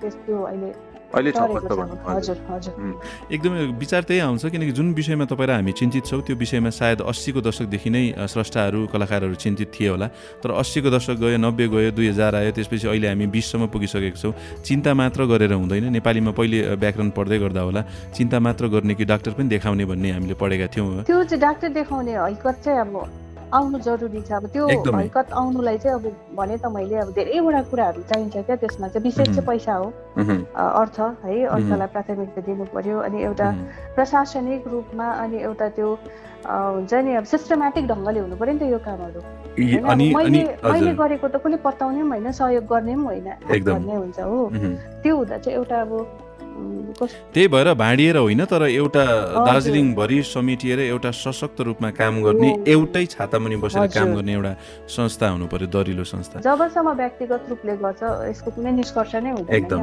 त्यस्तो अहिले अहिले। हजुर हजुर एकदमै विचार त्यही आउँछ किनकि जुन विषयमा तपाईँ र हामी चिन्तित छौँ त्यो विषयमा सायद अस्सीको दशकदेखि नै स्रष्टाहरू कलाकारहरू चिन्तित थिए होला। तर अस्सीको दशक गयो नब्बे गयो दुई हजार आयो त्यसपछि अहिले हामी बिससम्म पुगिसकेको छौँ। चिन्ता मात्र गरेर हुँदैन। नेपालीमा पहिले व्याकरण पढ्दै गर्दा होला। चिन्ता मात्र गर्ने कि डाक्टर पनि देखाउने भन्ने हामीले पढेका थियौँ। त्यो चाहिँ डाक्टर देखाउने हैकत चाहिँ अब आउनु जरुरी छ। अब त्यो। हैकत आउनुलाई चाहिँ अब भने त मैले अब धेरैवटा कुराहरू चाहिन्छ क्या त्यसमा चाहिँ। विशेष. चाहिँ पैसा हो। अर्थ है अर्थलाई प्राथमिकता दिनु पर्यो अनि एउटा प्रशासनिक रूपमा अनि एउटा त्यो हुन्छ नि अब सिस्टमेटिक ढङ्गले हुनु पर्यो नि त यो कामहरू। मैले मैले गरेको त कसले पत्ताउने पनि होइन सहयोग गर्ने पनि होइन। भन्ने हुन्छ हो। त्यो हुँदा चाहिँ एउटा अब त्यही भएर भाँडिएर होइन तर एउटा। दार्जिलिङभरि समेटिएर एउटा सशक्त रूपमा काम गर्ने। एउटै छातामुनि बसेर काम। गर्ने एउटा संस्था हुनु पर्यो दरिलो संस्था जबसम्म व्यक्तिगत रूपले गर्छ यसको कुनै निष्कर्ष नै हुँदैन एकदम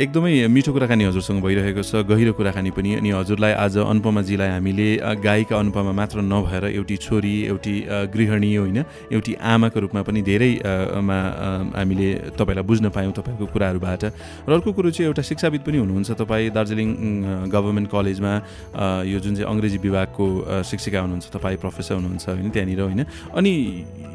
एकदमै मिठो कुराकानी हजुरसँग भइरहेको छ गहिरो कुराकानी पनि। अनि हजुरलाई आज अनुपमाजीलाई हामीले गायिका अनुपमा मात्र नभएर एउटी छोरी एउटी गृहिणी होइन एउटी आमाको रूपमा पनि धेरै अ, मा अ, हामीले तपाईँलाई बुझ्न पायौँ तपाईँको कुराहरूबाट। र अर्को कुरो चाहिँ एउटा शिक्षाविद पनि हुनुहुन्छ तपाईँ दार्जिलिङ गभर्मेन्ट कलेजमा यो जुन चाहिँ अङ्ग्रेजी विभागको शिक्षिका हुनुहुन्छ तपाईँ प्रोफेसर हुनुहुन्छ होइन त्यहाँनिर होइन। अनि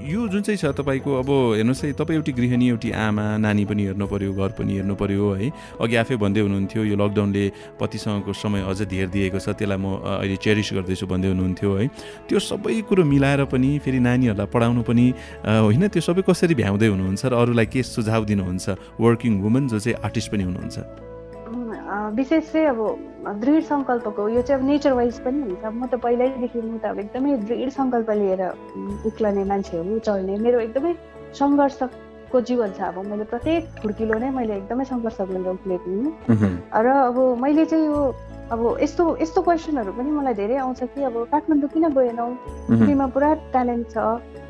यो जुन चाहिँ छ तपाईँको अब हेर्नुहोस् है तपाईँ एउटी गृहिणी एउटी आमा नानी पनि हेर्नु पऱ्यो घर पनि हेर्नु पऱ्यो है। अघि आफै भन्दै हुनुहुन्थ्यो यो लकडाउनले पतिसँगको समय अझ धेर दिएको छ त्यसलाई म अहिले चेरिस गर्दैछु भन्दै हुनुहुन्थ्यो है। त्यो सबै कुरो मिलाएर पनि फेरि नानीहरूलाई पढाउनु पनि होइन त्यो सबै कसरी भ्याउँदै हुनुहुन्छ र अरूलाई के सुझाव दिनुहुन्छ? वर्किङ वुमन जो चाहिँ आर्टिस्ट पनि हुनुहुन्छ। विशेष चाहिँ अब दृढ सङ्कल्पको यो चाहिँ अब नेचर वाइज पनि हुन्छ। म त पहिल्यैदेखि म त अब एकदमै दृढ सङ्कल्प लिएर उक्लने मान्छे हो चल्ने। मेरो एकदमै सङ्घर्षको जीवन छ। अब मैले प्रत्येक खुड्किलो नै मैले एकदमै सङ्घर्ष गरेर उक्लेको हुँ। र अब मैले चाहिँ यो अब यस्तो यस्तो क्वेसनहरू पनि मलाई धेरै आउँछ कि अब काठमाडौँ किन गएनौ? तिमीमा पुरा ट्यालेन्ट छ।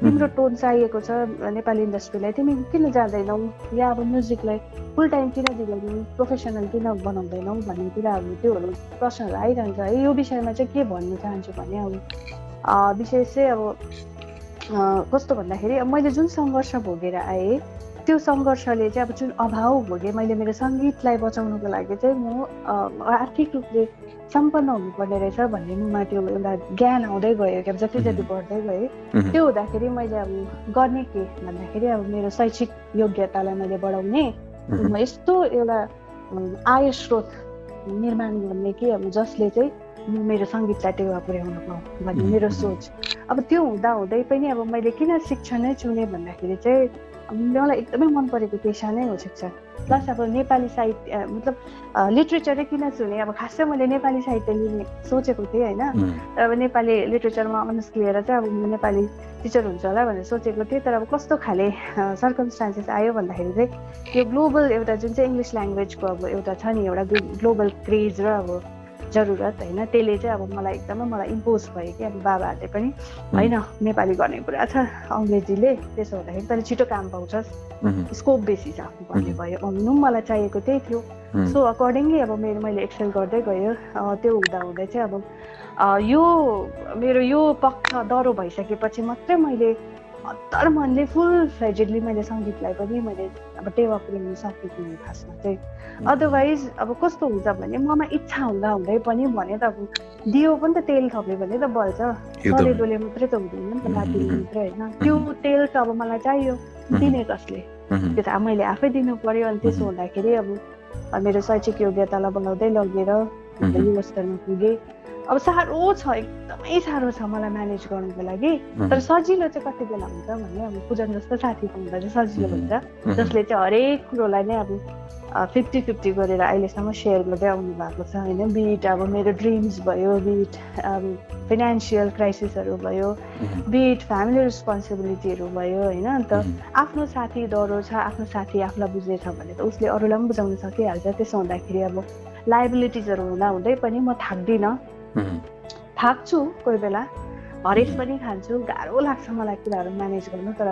तिम्रो टोन चाहिएको छ नेपाली इन्डस्ट्रीलाई। तिमी किन जाँदैनौ? या अब म्युजिकलाई फुल टाइम किन दिँदैनौ? प्रोफेसनल किन बनाउँदैनौ भन्ने कुराहरू त्योहरू प्रश्नहरू आइरहन्छ। है यो विषयमा चाहिँ के भन्न चाहन्छु भने अब विशेष चाहिँ अब कस्तो भन्दाखेरि अब मैले जुन सङ्घर्ष भोगेर आएँ त्यो सङ्घर्षले चाहिँ अब जुन अभाव भोगेँ मैले मेरो सङ्गीतलाई बचाउनुको लागि चाहिँ म आर्थिक रूपले सम्पन्न हुनुपर्ने रहेछ भन्ने ममा त्यो एउटा ज्ञान आउँदै गयो क्या जति जति बढ्दै गएँ। त्यो हुँदाखेरि मैले अब गर्ने के भन्दाखेरि अब मेरो शैक्षिक योग्यतालाई मैले बढाउने म यस्तो एउटा आय स्रोत निर्माण गर्ने कि अब जसले चाहिँ म मेरो सङ्गीतलाई टेवा पुर्याउन पाऊँ भन्ने. मेरो सोच। अब त्यो हुँदा हुँदै पनि अब मैले किन शिक्षा नै चुने भन्दाखेरि चाहिँ मलाई एकदमै मन परेको पेसा नै हो शिक्षा। प्लस अब नेपाली साहित्य मतलब लिट्रेचरै किन चुने अब खासै मैले नेपाली साहित्य लिने सोचेको थिएँ होइन? तर अब नेपाली लिट्रेचरमा अनर्स लिएर चाहिँ अब नेपाली टिचर हुन्छ होला भनेर सोचेको थिएँ। तर अब कस्तो खाले सर्कमस्टान्सेस आयो भन्दाखेरि चाहिँ यो ग्लोबल एउटा जुन चाहिँ इङ्ग्लिस ल्याङ्ग्वेजको अब एउटा छ नि एउटा ग्लोबल क्रेज र अब जरुरत होइन। त्यसले चाहिँ अब मलाई एकदमै मलाई इम्पोज भयो कि अब बाबाहरूले पनि होइन नेपाली गर्ने कुरा छ अङ्ग्रेजीले त्यसो हुँदाखेरि तैँले छिटो काम पाउँछस्। स्कोप बेसी छ भन्ने भयो। हुनु पनि मलाई चाहिएको त्यही थियो। सो अकर्डिङली अब मेरो मैले एक्सेल गर्दै गयो। त्यो हुँदा हुँदै चाहिँ अब यो मेरो यो पक्ष डह्रो भइसकेपछि मात्रै मैले हतार मनले फुल फ्लेजेडली मैले सङ्गीतलाई पनि मैले अब टेवा पुऱ्याउनु सकेको हुँ खासमा चाहिँ। अदरवाइज अब कस्तो हुन्छ भने ममा इच्छा हुँदा हुँदै पनि भने त अब दियो पनि त तेल थप्यो भने त बल्छ। एकदम। सलेदोले मात्रै त हुँदैन नि त लाटीले मात्रै होइन। त्यो तेल त अब मलाई चाहियो दिने कसले? त्यो त मैले आफै दिनु पर्यो अनि त्यसो हुँदाखेरि अब मेरो शैक्षिक योग्यतालाई बनाउँदै लगेर मह्म। यो स्तरमा पुगेँ। अब साह्रो छ एकदमै साह्रो छ मलाई म्यानेज गर्नुको लागि। तर सजिलो चाहिँ कति बेला हुन्छ भने अब पूजन जस्तो साथी पाउँदा चाहिँ सजिलो। हुन्छ। जसले चाहिँ हरेक कुरोलाई नै अब फिफ्टी फिफ्टी गरेर अहिलेसम्म सेयर गर्दै आउनु भएको छ होइन बिट अब मेरो ड्रिम्स भयो बिट अब फिनेन्सियल क्राइसिसहरू भयो। बिट फ्यामिली रेस्पोन्सिबिलिटीहरू भयो होइन अन्त। आफ्नो साथी डह्रो छ आफ्नो साथी आफूलाई बुझ्नेछ भने त उसले अरूलाई पनि बुझाउन सकिहाल्छ त्यसो हुँदाखेरि अब लाइबिलिटिजहरू हुँदा हुँदै पनि म थाक्दिनँ थाक्छु कोही बेला हरेस पनि खान्छु गाह्रो लाग्छ मलाई कुराहरू म्यानेज गर्नु तर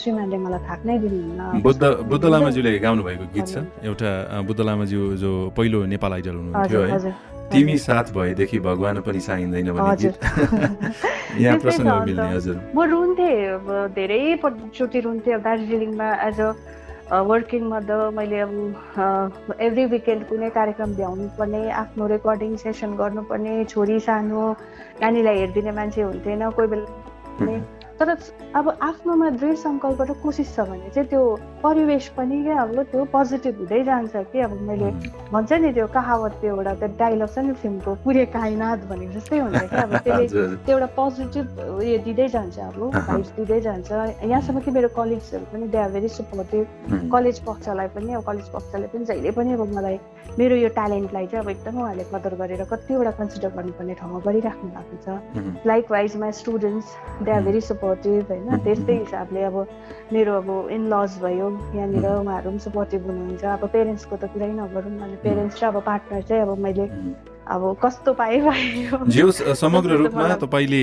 श्रीमानले मलाई थाक्नै दिनुहुन्न बुद्ध बुद्ध लामाज्यूले गाउनु भएको गीत छ एउटा बुद्ध लामाज्यू जो पहिलो नेपाल आइडल हुनुहुन्थ्यो है तिमी साथ भएदेखि भगवान पनि चाहिँदैन गीत यहाँ प्रसङ्ग। मिल्ने हजुर म रुन्थेँ धेरै चोटि रुन्थेँ दार्जिलिङमा एज अ वर्किङ मदर मैले अब एभ्री विकेन्ड कुनै कार्यक्रम भ्याउनु पर्ने आफ्नो रेकर्डिङ सेसन गर्नुपर्ने छोरी सानो नानीलाई हेरिदिने मान्छे हुन्थेन कोही बेला तर अब आफ्नोमा दृढ सङ्कल्प र कोसिस छ भने चाहिँ त्यो परिवेश पनि क्या अब त्यो पोजिटिभ हुँदै जान्छ कि अब मैले भन्छ नि त्यो कहावत त्यो एउटा त्यो डाइलग छ नि फिल्मको पुरे काइनात भनेको जस्तै हुन्छ क्या अब त्यसले त्यो एउटा पोजिटिभ उयो दिँदै जान्छ अब। भाइब्स दिँदै जान्छ। यहाँसम्म कि मेरो कलिग्सहरू पनि they are very supportive college पक्षलाई पनि अब कलेज पक्षले पनि जहिले पनि अब मलाई मेरो यो ट्यालेन्टलाई चाहिँ अब एकदमै उहाँले कदर गरेर कतिवटा कन्सिडर गर्नुपर्ने ठाउँमा गरिराख्नु भएको छ। Likewise my students they are very supportive होइन. त्यस्तै हिसाबले अब मेरो अब इन लज भयो यहाँनिर उहाँहरू पनि सपोर्टिभ हुनुहुन्छ। अब पेरेन्ट्सको त कुरै नगरौँ। अनि पेरेन्ट्स र अब पार्टनर चाहिँ अब मैले अब कस्तो पाएँ होस्, समग्र रूपमा तपाईँले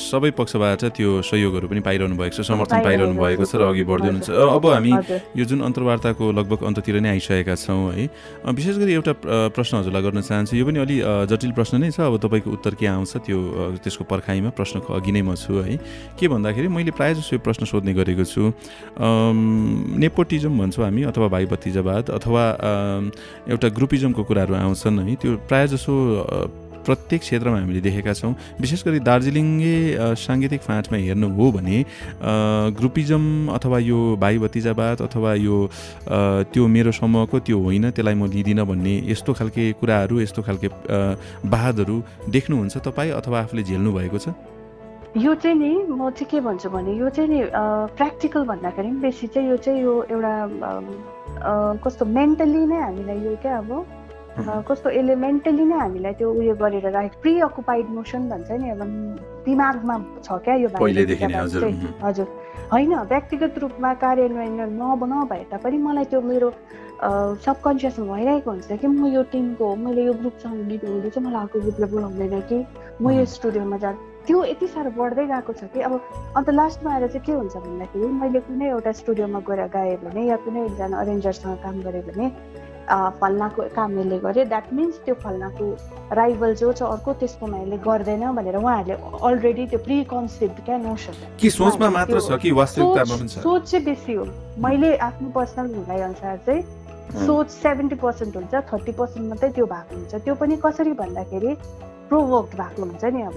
सबै पक्षबाट त्यो सहयोगहरू पनि पाइरहनु भएको छ समर्थन पाइरहनु भएको छ र अघि बढ्दै हुनुहुन्छ। अब हामी यो जुन अन्तर्वार्ताको लगभग अन्ततिर नै आइसकेका छौँ है। विशेष गरी एउटा प्रश्न हजुरलाई गर्न चाहन्छु। यो पनि अलि जटिल प्रश्न नै छ। अब तपाईँको उत्तर के आउँछ त्यो त्यसको पर्खाइमा प्रश्नको अघि नै म छु है। के भन्दाखेरि मैले प्रायः जसो यो प्रश्न सोध्ने गरेको छु। नेपोटिजम भन्छौँ हामी अथवा भाइ भतिजावाद अथवा एउटा ग्रुपिजमको कुराहरू आउँछन् है। त्यो प्रायः जसो प्रत्येक क्षेत्रमा हामीले देखेका छौँ। विशेष गरी दार्जिलिङे साङ्गीतिक फाँटमा हेर्नु हो भने ग्रुपिजम अथवा यो भाइ भतिजावाद अथवा यो त्यो मेरो समूहको त्यो होइन त्यसलाई म लिँदिनँ भन्ने यस्तो खालके कुराहरू यस्तो खालके वादहरू देख्नुहुन्छ तपाईँ अथवा आफूले झेल्नु भएको छ? यो चाहिँ नि म चाहिँ के भन्छु भने यो चाहिँ नि प्र्याक्टिकल भन्दाखेरि बेसी चाहिँ यो चाहिँ यो एउटा कस्तो मेन्टली नै हामीलाई यो क्या अब कस्तो यसले मेन्टली नै हामीलाई त्यो उयो गरेर राखेको प्रि अकुपाइड मोसन भन्छ नि अब दिमागमा छ क्या यो नै, हजुर, होइन व्यक्तिगत रूपमा कार्यान्वयन नब नभए तापनि मलाई त्यो मेरो सबकन्सियसमा भइरहेको हुन्छ कि म यो टिमको हो मैले यो ग्रुपसँग गीत चाहिँ मलाई अर्को ग्रुपले बोलाउँदैन कि? म यो. स्टुडियोमा जा त्यो यति साह्रो बढ्दै गएको छ कि अब अन्त लास्टमा आएर चाहिँ के हुन्छ भन्दाखेरि मैले कुनै एउटा स्टुडियोमा गएर गाएँ भने या कुनै एकजना अरेन्जरसँग काम गरेँ भने फल्नाको काम यसले गर्यो। द्याट मिन्स त्यो फल्नाको राइभल जो छ अर्को त्यसकोमा यसले गर्दैन भनेर उहाँहरूले अलरेडी त्यो प्रि कन्सेप्ट क्या नोसन कि सोचमा मात्र छ कि वास्तविकतामा पनि सोच छ? सोच चाहिँ बेसी हो। मैले आफ्नो पर्सनल भनाइ अनुसार चाहिँ सोच सेभेन्टी पर्सेन्ट हुन्छ थर्टी पर्सेन्ट मात्रै त्यो भएको हुन्छ। त्यो पनि कसरी भन्दाखेरि प्रोभोक्ड भएको हुन्छ नि अब।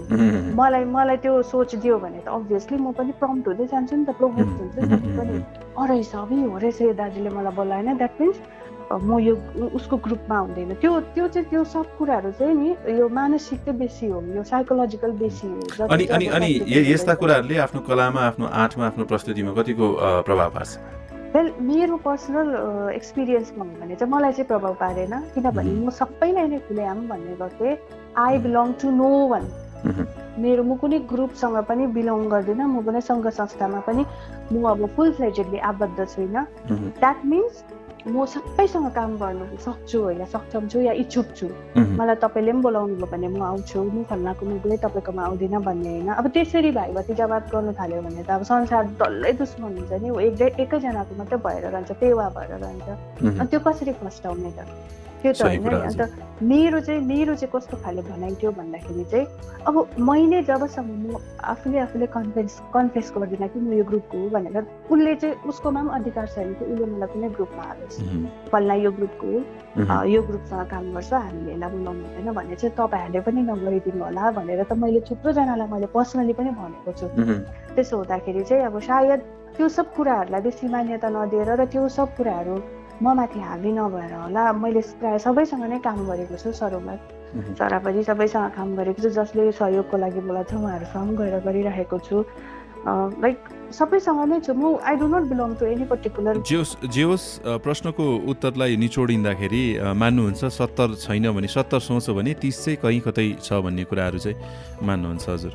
मलाई मलाई त्यो सोच दियो भने त अभियसली म पनि प्रम्प्ट हुँदै जान्छु नि त प्रोभोक्ड हुन्छ नि त पनि। अब यो रहेछ यो दाजुले मलाई बोलाएन। द्याट मिन्स म यो उसको ग्रुपमा हुँदैन त्यो त्यो चाहिँ त्यो सब कुराहरू चाहिँ नि यो मानसिक चाहिँ बेसी हो यो साइकोलोजिकल बेसी हो अनि अनि अनि यस्ता। कुराहरूले आफ्नो कलामा आफ्नो आर्टमा आफ्नो प्रस्तुतिमा कतिको प्रभाव पार्छ? वेल मेरो पर्सनल एक्सपिरियन्समा हो भने चाहिँ मलाई चाहिँ प्रभाव पारेन। किनभने म सबैलाई नै खुलेआम भन्ने गर्थेँ। I belong to no one मेरो म कुनै ग्रुपसँग पनि बिलोङ गर्दिनँ। म कुनै सङ्घ संस्थामा पनि म अब फुल फ्लेजेडली आबद्ध छुइनँ। द्याट मिन्स म सबैसँग काम गर्नु सक्छु होइन सक्षम छु या इच्छुक छु मलाई तपाईँले पनि बोलाउनु भयो भने म आउँछु म फल्नाको मुखले तपाईँकोमा आउँदिनँ भन्ने होइन अब त्यसरी भाइ भतिजावाद गर्नु थाल्यो भने त अब संसार डल्लै दुश्मन हुन्छ नि एक एकैजनाको मात्रै भएर रहन्छ टेवा भएर रहन्छ अनि त्यो कसरी फस्टाउने त त्यो त होइन नि। अन्त मेरो चाहिँ मेरो चाहिँ कस्तो खाले भनाइ थियो भन्दाखेरि चाहिँ अब मैले जबसम्म म आफूले आफूले कन्फेन्स कन्फेस गर्दिनँ कि म यो ग्रुपको हो भनेर उसले चाहिँ उसकोमा पनि अधिकार छैन कि उसले मलाई कुनै ग्रुपमा हालोस् फल्ना यो ग्रुपको हो। यो ग्रुपसँग काम गर्छ हामीले यसलाई बोलाउनु हुँदैन भने चाहिँ तपाईँहरूले पनि नगरिदिनु होला भनेर त मैले थुप्रोजनालाई मैले पर्सनली पनि भनेको छु। त्यसो हुँदाखेरि चाहिँ अब सायद त्यो सब कुराहरूलाई बेसी मान्यता नदिएर र त्यो सब कुराहरू म माथि हाबी नभएर होला। मैले प्रायः सबैसँग नै काम गरेको छु सरोमा। सरापरि सबैसँग काम गरेको छु जसले सहयोगको लागि बोलाउँछ उहाँहरूसँग पनि गएर गरिरहेको छु। लाइक सबैसँग नै छु। म I do not belong to any particular जे होस् जे होस् अ, प्रश्नको उत्तरलाई निचोडिँदाखेरि मान्नुहुन्छ सत्तर छैन भने सत्तर सोच्यो भने तिस चाहिँ कहीँ कतै छ भन्ने कुराहरू चाहिँ मान्नुहुन्छ हजुर।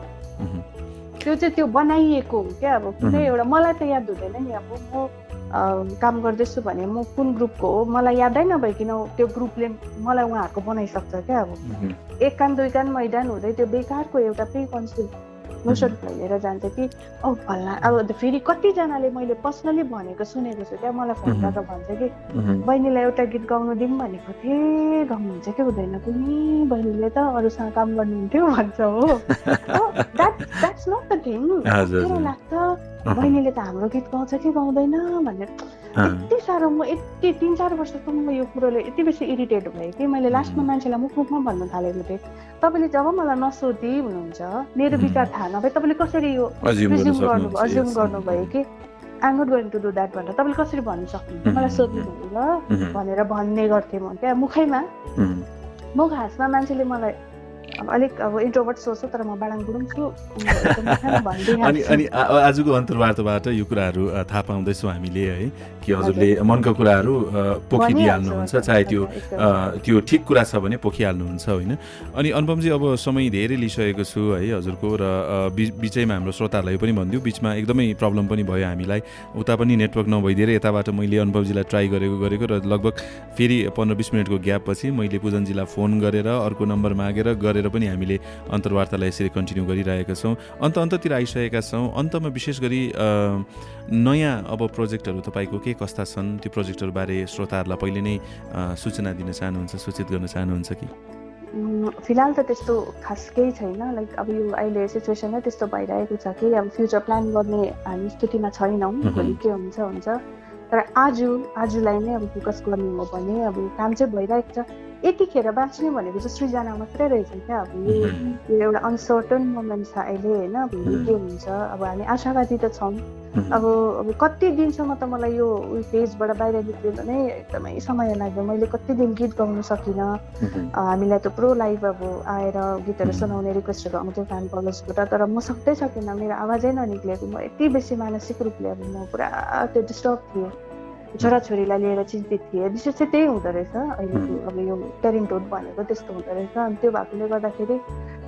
त्यो चाहिँ त्यो बनाइएको हो क्या अब। कुनै। एउटा मलाई त याद हुँदैन नि अब। म काम गर्दैछु भने म कुन ग्रुपको हो? मलाई यादै नभइकन त्यो ग्रुपले मलाई उहाँहरूको बनाइसक्छ क्या अब। एक कान दुई कान मैदान हुँदै त्यो बेकारको एउटा प्रि नोसन फैलिएर जान्छ कि औ फल्ला अब फेरि कतिजनाले मैले पर्सनली भनेको सुनेको छु क्या मलाई फोन। गरेर भन्छ कि बहिनीलाई एउटा गीत गाउनु दिउँ भनेको थिएँ गाउनुहुन्छ कि हुँदैन कुनै बहिनीले त अरूसँग काम गर्नुहुन्थ्यो भन्छ हो। That's not the thing. लाग्छ? बहिनीले त हाम्रो गीत गाउँछ कि गाउँदैन भनेर। यति साह्रो म यति तिन चार वर्षसम्म यो कुरोले यति बेसी इरिटेट भएँ कि मैले लास्टमा मान्छेलाई मुख मुखमा भन्नु थालेको थिएँ। तपाईँले जब मलाई नसोधी हुनुहुन्छ मेरो विचार थाहा नभए तपाईँले कसरी यो assume गर्न अज्युम गर्नुभयो कि? I not going to do that भनेर। तपाईँले कसरी भन्नु सक्नुहुन्छ? मलाई Mhm. सोध्नुभयो ल मह्म, भनेर भन्ने गर्थेँ म क्या? मुखैमा? मह्म, म खासमा मान्छेले मलाई अब अलिक अब इन्ट्रोभर्ट सोच्छ तर म बाडाङ बुडुङ छु। अनि अनि आजको अन्तर्वार्ताबाट यो कुराहरू थाहा पाउँदैछौँ हामीले है। कि हजुरले मनका कुराहरू पोखिदिइहाल्नुहुन्छ। चाहे त्यो त्यो ठिक कुरा छ भने पोखिहाल्नुहुन्छ होइन? अनि अनुपमजी अब समय धेरै लिइसकेको छु है हजुरको र बिचैमा हाम्रो श्रोताहरूलाई पनि भनिदिउँ। बिचमा एकदमै प्रब्लम पनि भयो हामीलाई। उता पनि नेटवर्क नभइदिएर यताबाट मैले अनुपमजीलाई ट्राई गरेको गरेको र लगभग फेरि पन्ध्र बिस मिनटको ग्याप पछि मैले पुजनजीलाई फोन गरेर अर्को नम्बर मागेर गरेर पनि हामीले अन्तर्वार्तालाई यसरी कन्टिन्यू गरिरहेका छौँ। अन्त अन्ततिर आइसकेका छौँ। अन्तमा विशेष गरी नयाँ अब प्रोजेक्टहरू तपाईँको के कस्ता छन् त्यो प्रोजेक्टहरूबारे श्रोताहरूलाई पहिले नै सूचना दिन चाहनुहुन्छ सूचित गर्न चाहनुहुन्छ कि? फिलहाल त त्यस्तो खास केही छैन। लाइक अब यो अहिले सिचुएसन नै त्यस्तो भइरहेको छ कि अब फ्युचर प्लान गर्ने हामी स्थितिमा छैनौँ भोलि के हुन्छ हुन्छ। तर आज आजलाई नै अब फोकस गर्ने हो भने अब काम चाहिँ भइरहेको छ। यतिखेर बाँच्ने भनेको चाहिँ सृजना मात्रै रहेछ क्या अब यो एउटा अनसर्टन मोमेन्ट छ अहिले होइन भोलि के हुन्छ। अब हामी आशावादी त छौँ। अब अब कति दिनसम्म त मलाई यो उयो पेजबाट बाहिर निक्लिनु नै एकदमै समय लाग्यो। मैले कति दिन गीत गाउनु सकिनँ। हामीलाई थुप्रो लाइभ अब आएर गीतहरू सुनाउने रिक्वेस्टहरू आउँथ्यो फ्यान फलोजबाट तर म सक्दै सकिनँ। मेरो आवाजै ननिक्लेको। म यति बेसी मानसिक रूपले अब म पुरा त्यो डिस्टर्ब थिएँ। छोराछोरीलाई लिएर चिन्तित थिएँ विशेष चाहिँ त्यही हुँदो रहेछ अहिलेको अब यो प्यारेन्टहुड भनेको त्यस्तो हुँदो रहेछ अनि त्यो भएकोले गर्दाखेरि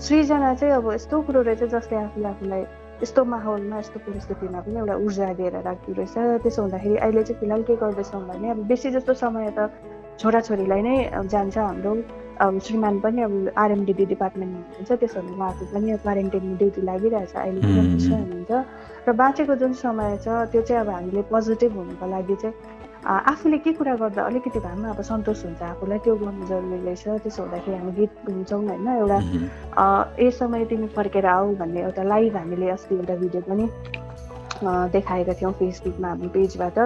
सृजना चाहिँ अब यस्तो कुरो रहेछ जसले आफूले आफूलाई यस्तो माहौलमा यस्तो परिस्थितिमा पनि एउटा ऊर्जा दिएर राख्दो रहेछ त्यसो हुँदाखेरि अहिले चाहिँ फिलहाल के गर्दैछौँ भने अब बेसी जस्तो समय त छोराछोरीलाई नै जान्छ हाम्रो अब श्रीमान पनि अब आरएमडिडी डिपार्टमेन्टमा हुनुहुन्छ त्यसो भने उहाँको पनि क्वारेन्टाइनमा ड्युटी लागिरहेछ अहिले हुनुहुन्छ र बाँचेको जुन समय छ त्यो चाहिँ अब हामीले पोजिटिभ हुनुको लागि चाहिँ आफूले के कुरा गर्दा अलिकति भए पनि अब सन्तोष हुन्छ आफूलाई त्यो गर्नु जरुरी रहेछ। त्यसो हुँदाखेरि हामी गीत गाउँछौँ होइन एउटा ए समय तिमी फर्केर आऊ भन्ने एउटा लाइभ हामीले अस्ति एउटा भिडियो पनि देखाएका थियौँ फेसबुकमा हाम्रो पेजबाट।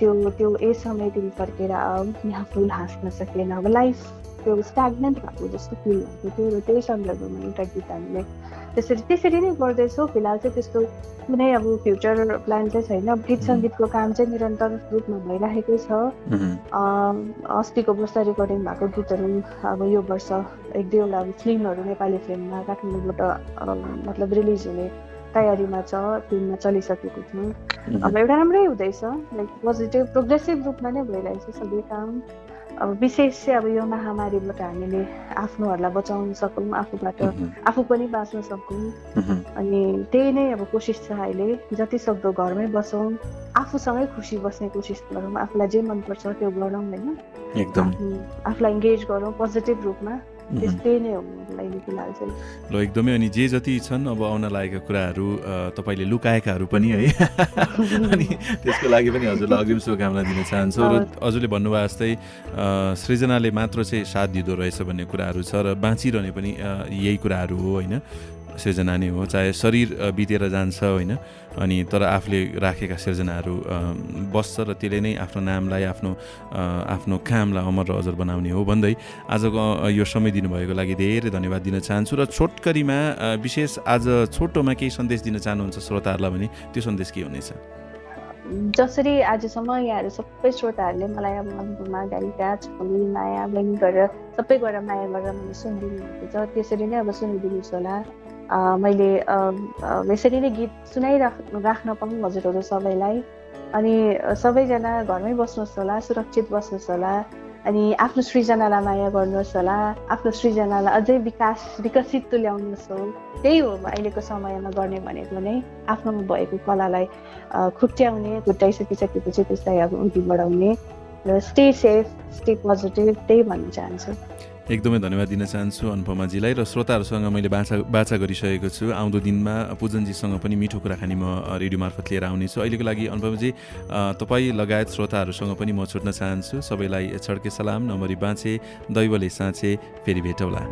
त्यो त्यो ए समय तिमी फर्केर आऊ यहाँ फुल हाँस्न सकेन। अब लाइफ त्यो स्ट्याग्नेन्ट भएको जस्तो फिल भएको थियो र त्यही सन्दर्भमा एउटा गीत हामीले त्यसरी त्यसरी नै गर्दैछौँ फिलहाल चाहिँ त्यस्तो कुनै अब फ्युचर प्लान चाहिँ छैन गीत सङ्गीतको काम चाहिँ निरन्तर रूपमा भइरहेकै छ अस्तिको वर्ष रेकर्डिङ भएको गीतहरू अब यो वर्ष एक दुईवटा अब फिल्महरू नेपाली फिल्ममा काठमाडौँबाट मतलब रिलिज हुने तयारीमा छ फिल्ममा चलिसकेको छ अब एउटा राम्रै हुँदैछ लाइक पोजिटिभ प्रोग्रेसिभ रूपमा नै भइरहेछ सबै काम। अब विशेष चाहिँ अब यो महामारीबाट हामीले आफ्नोहरूलाई बचाउन सकौँ आफूबाट आफू पनि बाँच्न सकौँ। अनि त्यही नै अब कोसिस छ अहिले जति सक्दो घरमै बसौँ आफूसँगै खुसी बस्ने कोसिस गरौँ आफूलाई जे मनपर्छ त्यो गरौँ होइन? एकदम। आफूलाई इङ्गेज गरौँ पोजिटिभ रूपमा। त्यस्तै नै हो मेरो लागि फिलहाल चाहिँ। ल एकदमै अनि जे जति छन् अब आउन लागेका कुराहरू तपाईँले लुकाएकाहरू पनि है। अनि त्यसको लागि पनि हजुरलाई अग्रिम शुभकामना दिन चाहन्छु। र हजुरले भन्नुभयो जस्तै सृजनाले मात्र चाहिँ साथ दिँदो रहेछ भन्ने कुराहरू छ र बाँचिरहने पनि यही कुराहरू हो होइन? सृजना नै हो चाहे शरीर बितेर जान्छ होइन अनि तर आफूले राखेका सिर्जनाहरू बस्छ र त्यसले नै आफ्नो नामलाई आफ्नो आफ्नो कामलाई अमर र अजर बनाउने हो भन्दै आजको यो समय दिनुभएको लागि धेरै धन्यवाद दिन चाहन्छु र छोटकरीमा विशेष आज छोटोमा केही सन्देश दिन चाहनुहुन्छ श्रोताहरूलाई भने त्यो सन्देश के हुनेछ? जसरी आजसम्म यहाँहरू सबै श्रोताहरूले मलाई अब अनुभवमा गालिका छोरी माया बहिनी गरेर सबै गरेर माया गरेर मैले सुनिदिनु भएको छ त्यसरी नै अब सुनिदिनुहोस् होला। मैले यसरी नै गीत सुनाइराख राख्न पाऊँ हजुरहरू सबैलाई। अनि सबैजना घरमै बस्नुहोस् होला सुरक्षित बस्नुहोस् होला अनि आफ्नो सृजनालाई माया गर्नुहोस् होला आफ्नो सृजनालाई अझै विकास विकसित तुल्याउनुहोस् हो। त्यही हो अहिलेको समयमा गर्ने भनेको नै आफ्नोमा भएको कलालाई अ, खुट्ट्याउने खुट्टाइसकिसकेपछि त्यसलाई अब अघि बढाउने। र स्टे सेफ स्टे पोजिटिभ त्यही भन्न चाहन्छु। एकदमै धन्यवाद दिन चाहन्छु अनुपमाजीलाई र श्रोताहरूसँग मैले बाछा बाचा गरिसकेको छु। आउँदो दिनमा पुजनजीसँग पनि मिठो कुराकानी म रेडियो मार्फत लिएर आउनेछु। अहिलेको लागि अनुपमजी तपाईँ लगायत श्रोताहरूसँग पनि म छुट्न चाहन्छु। सबैलाई छड्के सलाम नमरी बाँचे दैवले साँचे फेरि भेटौँला।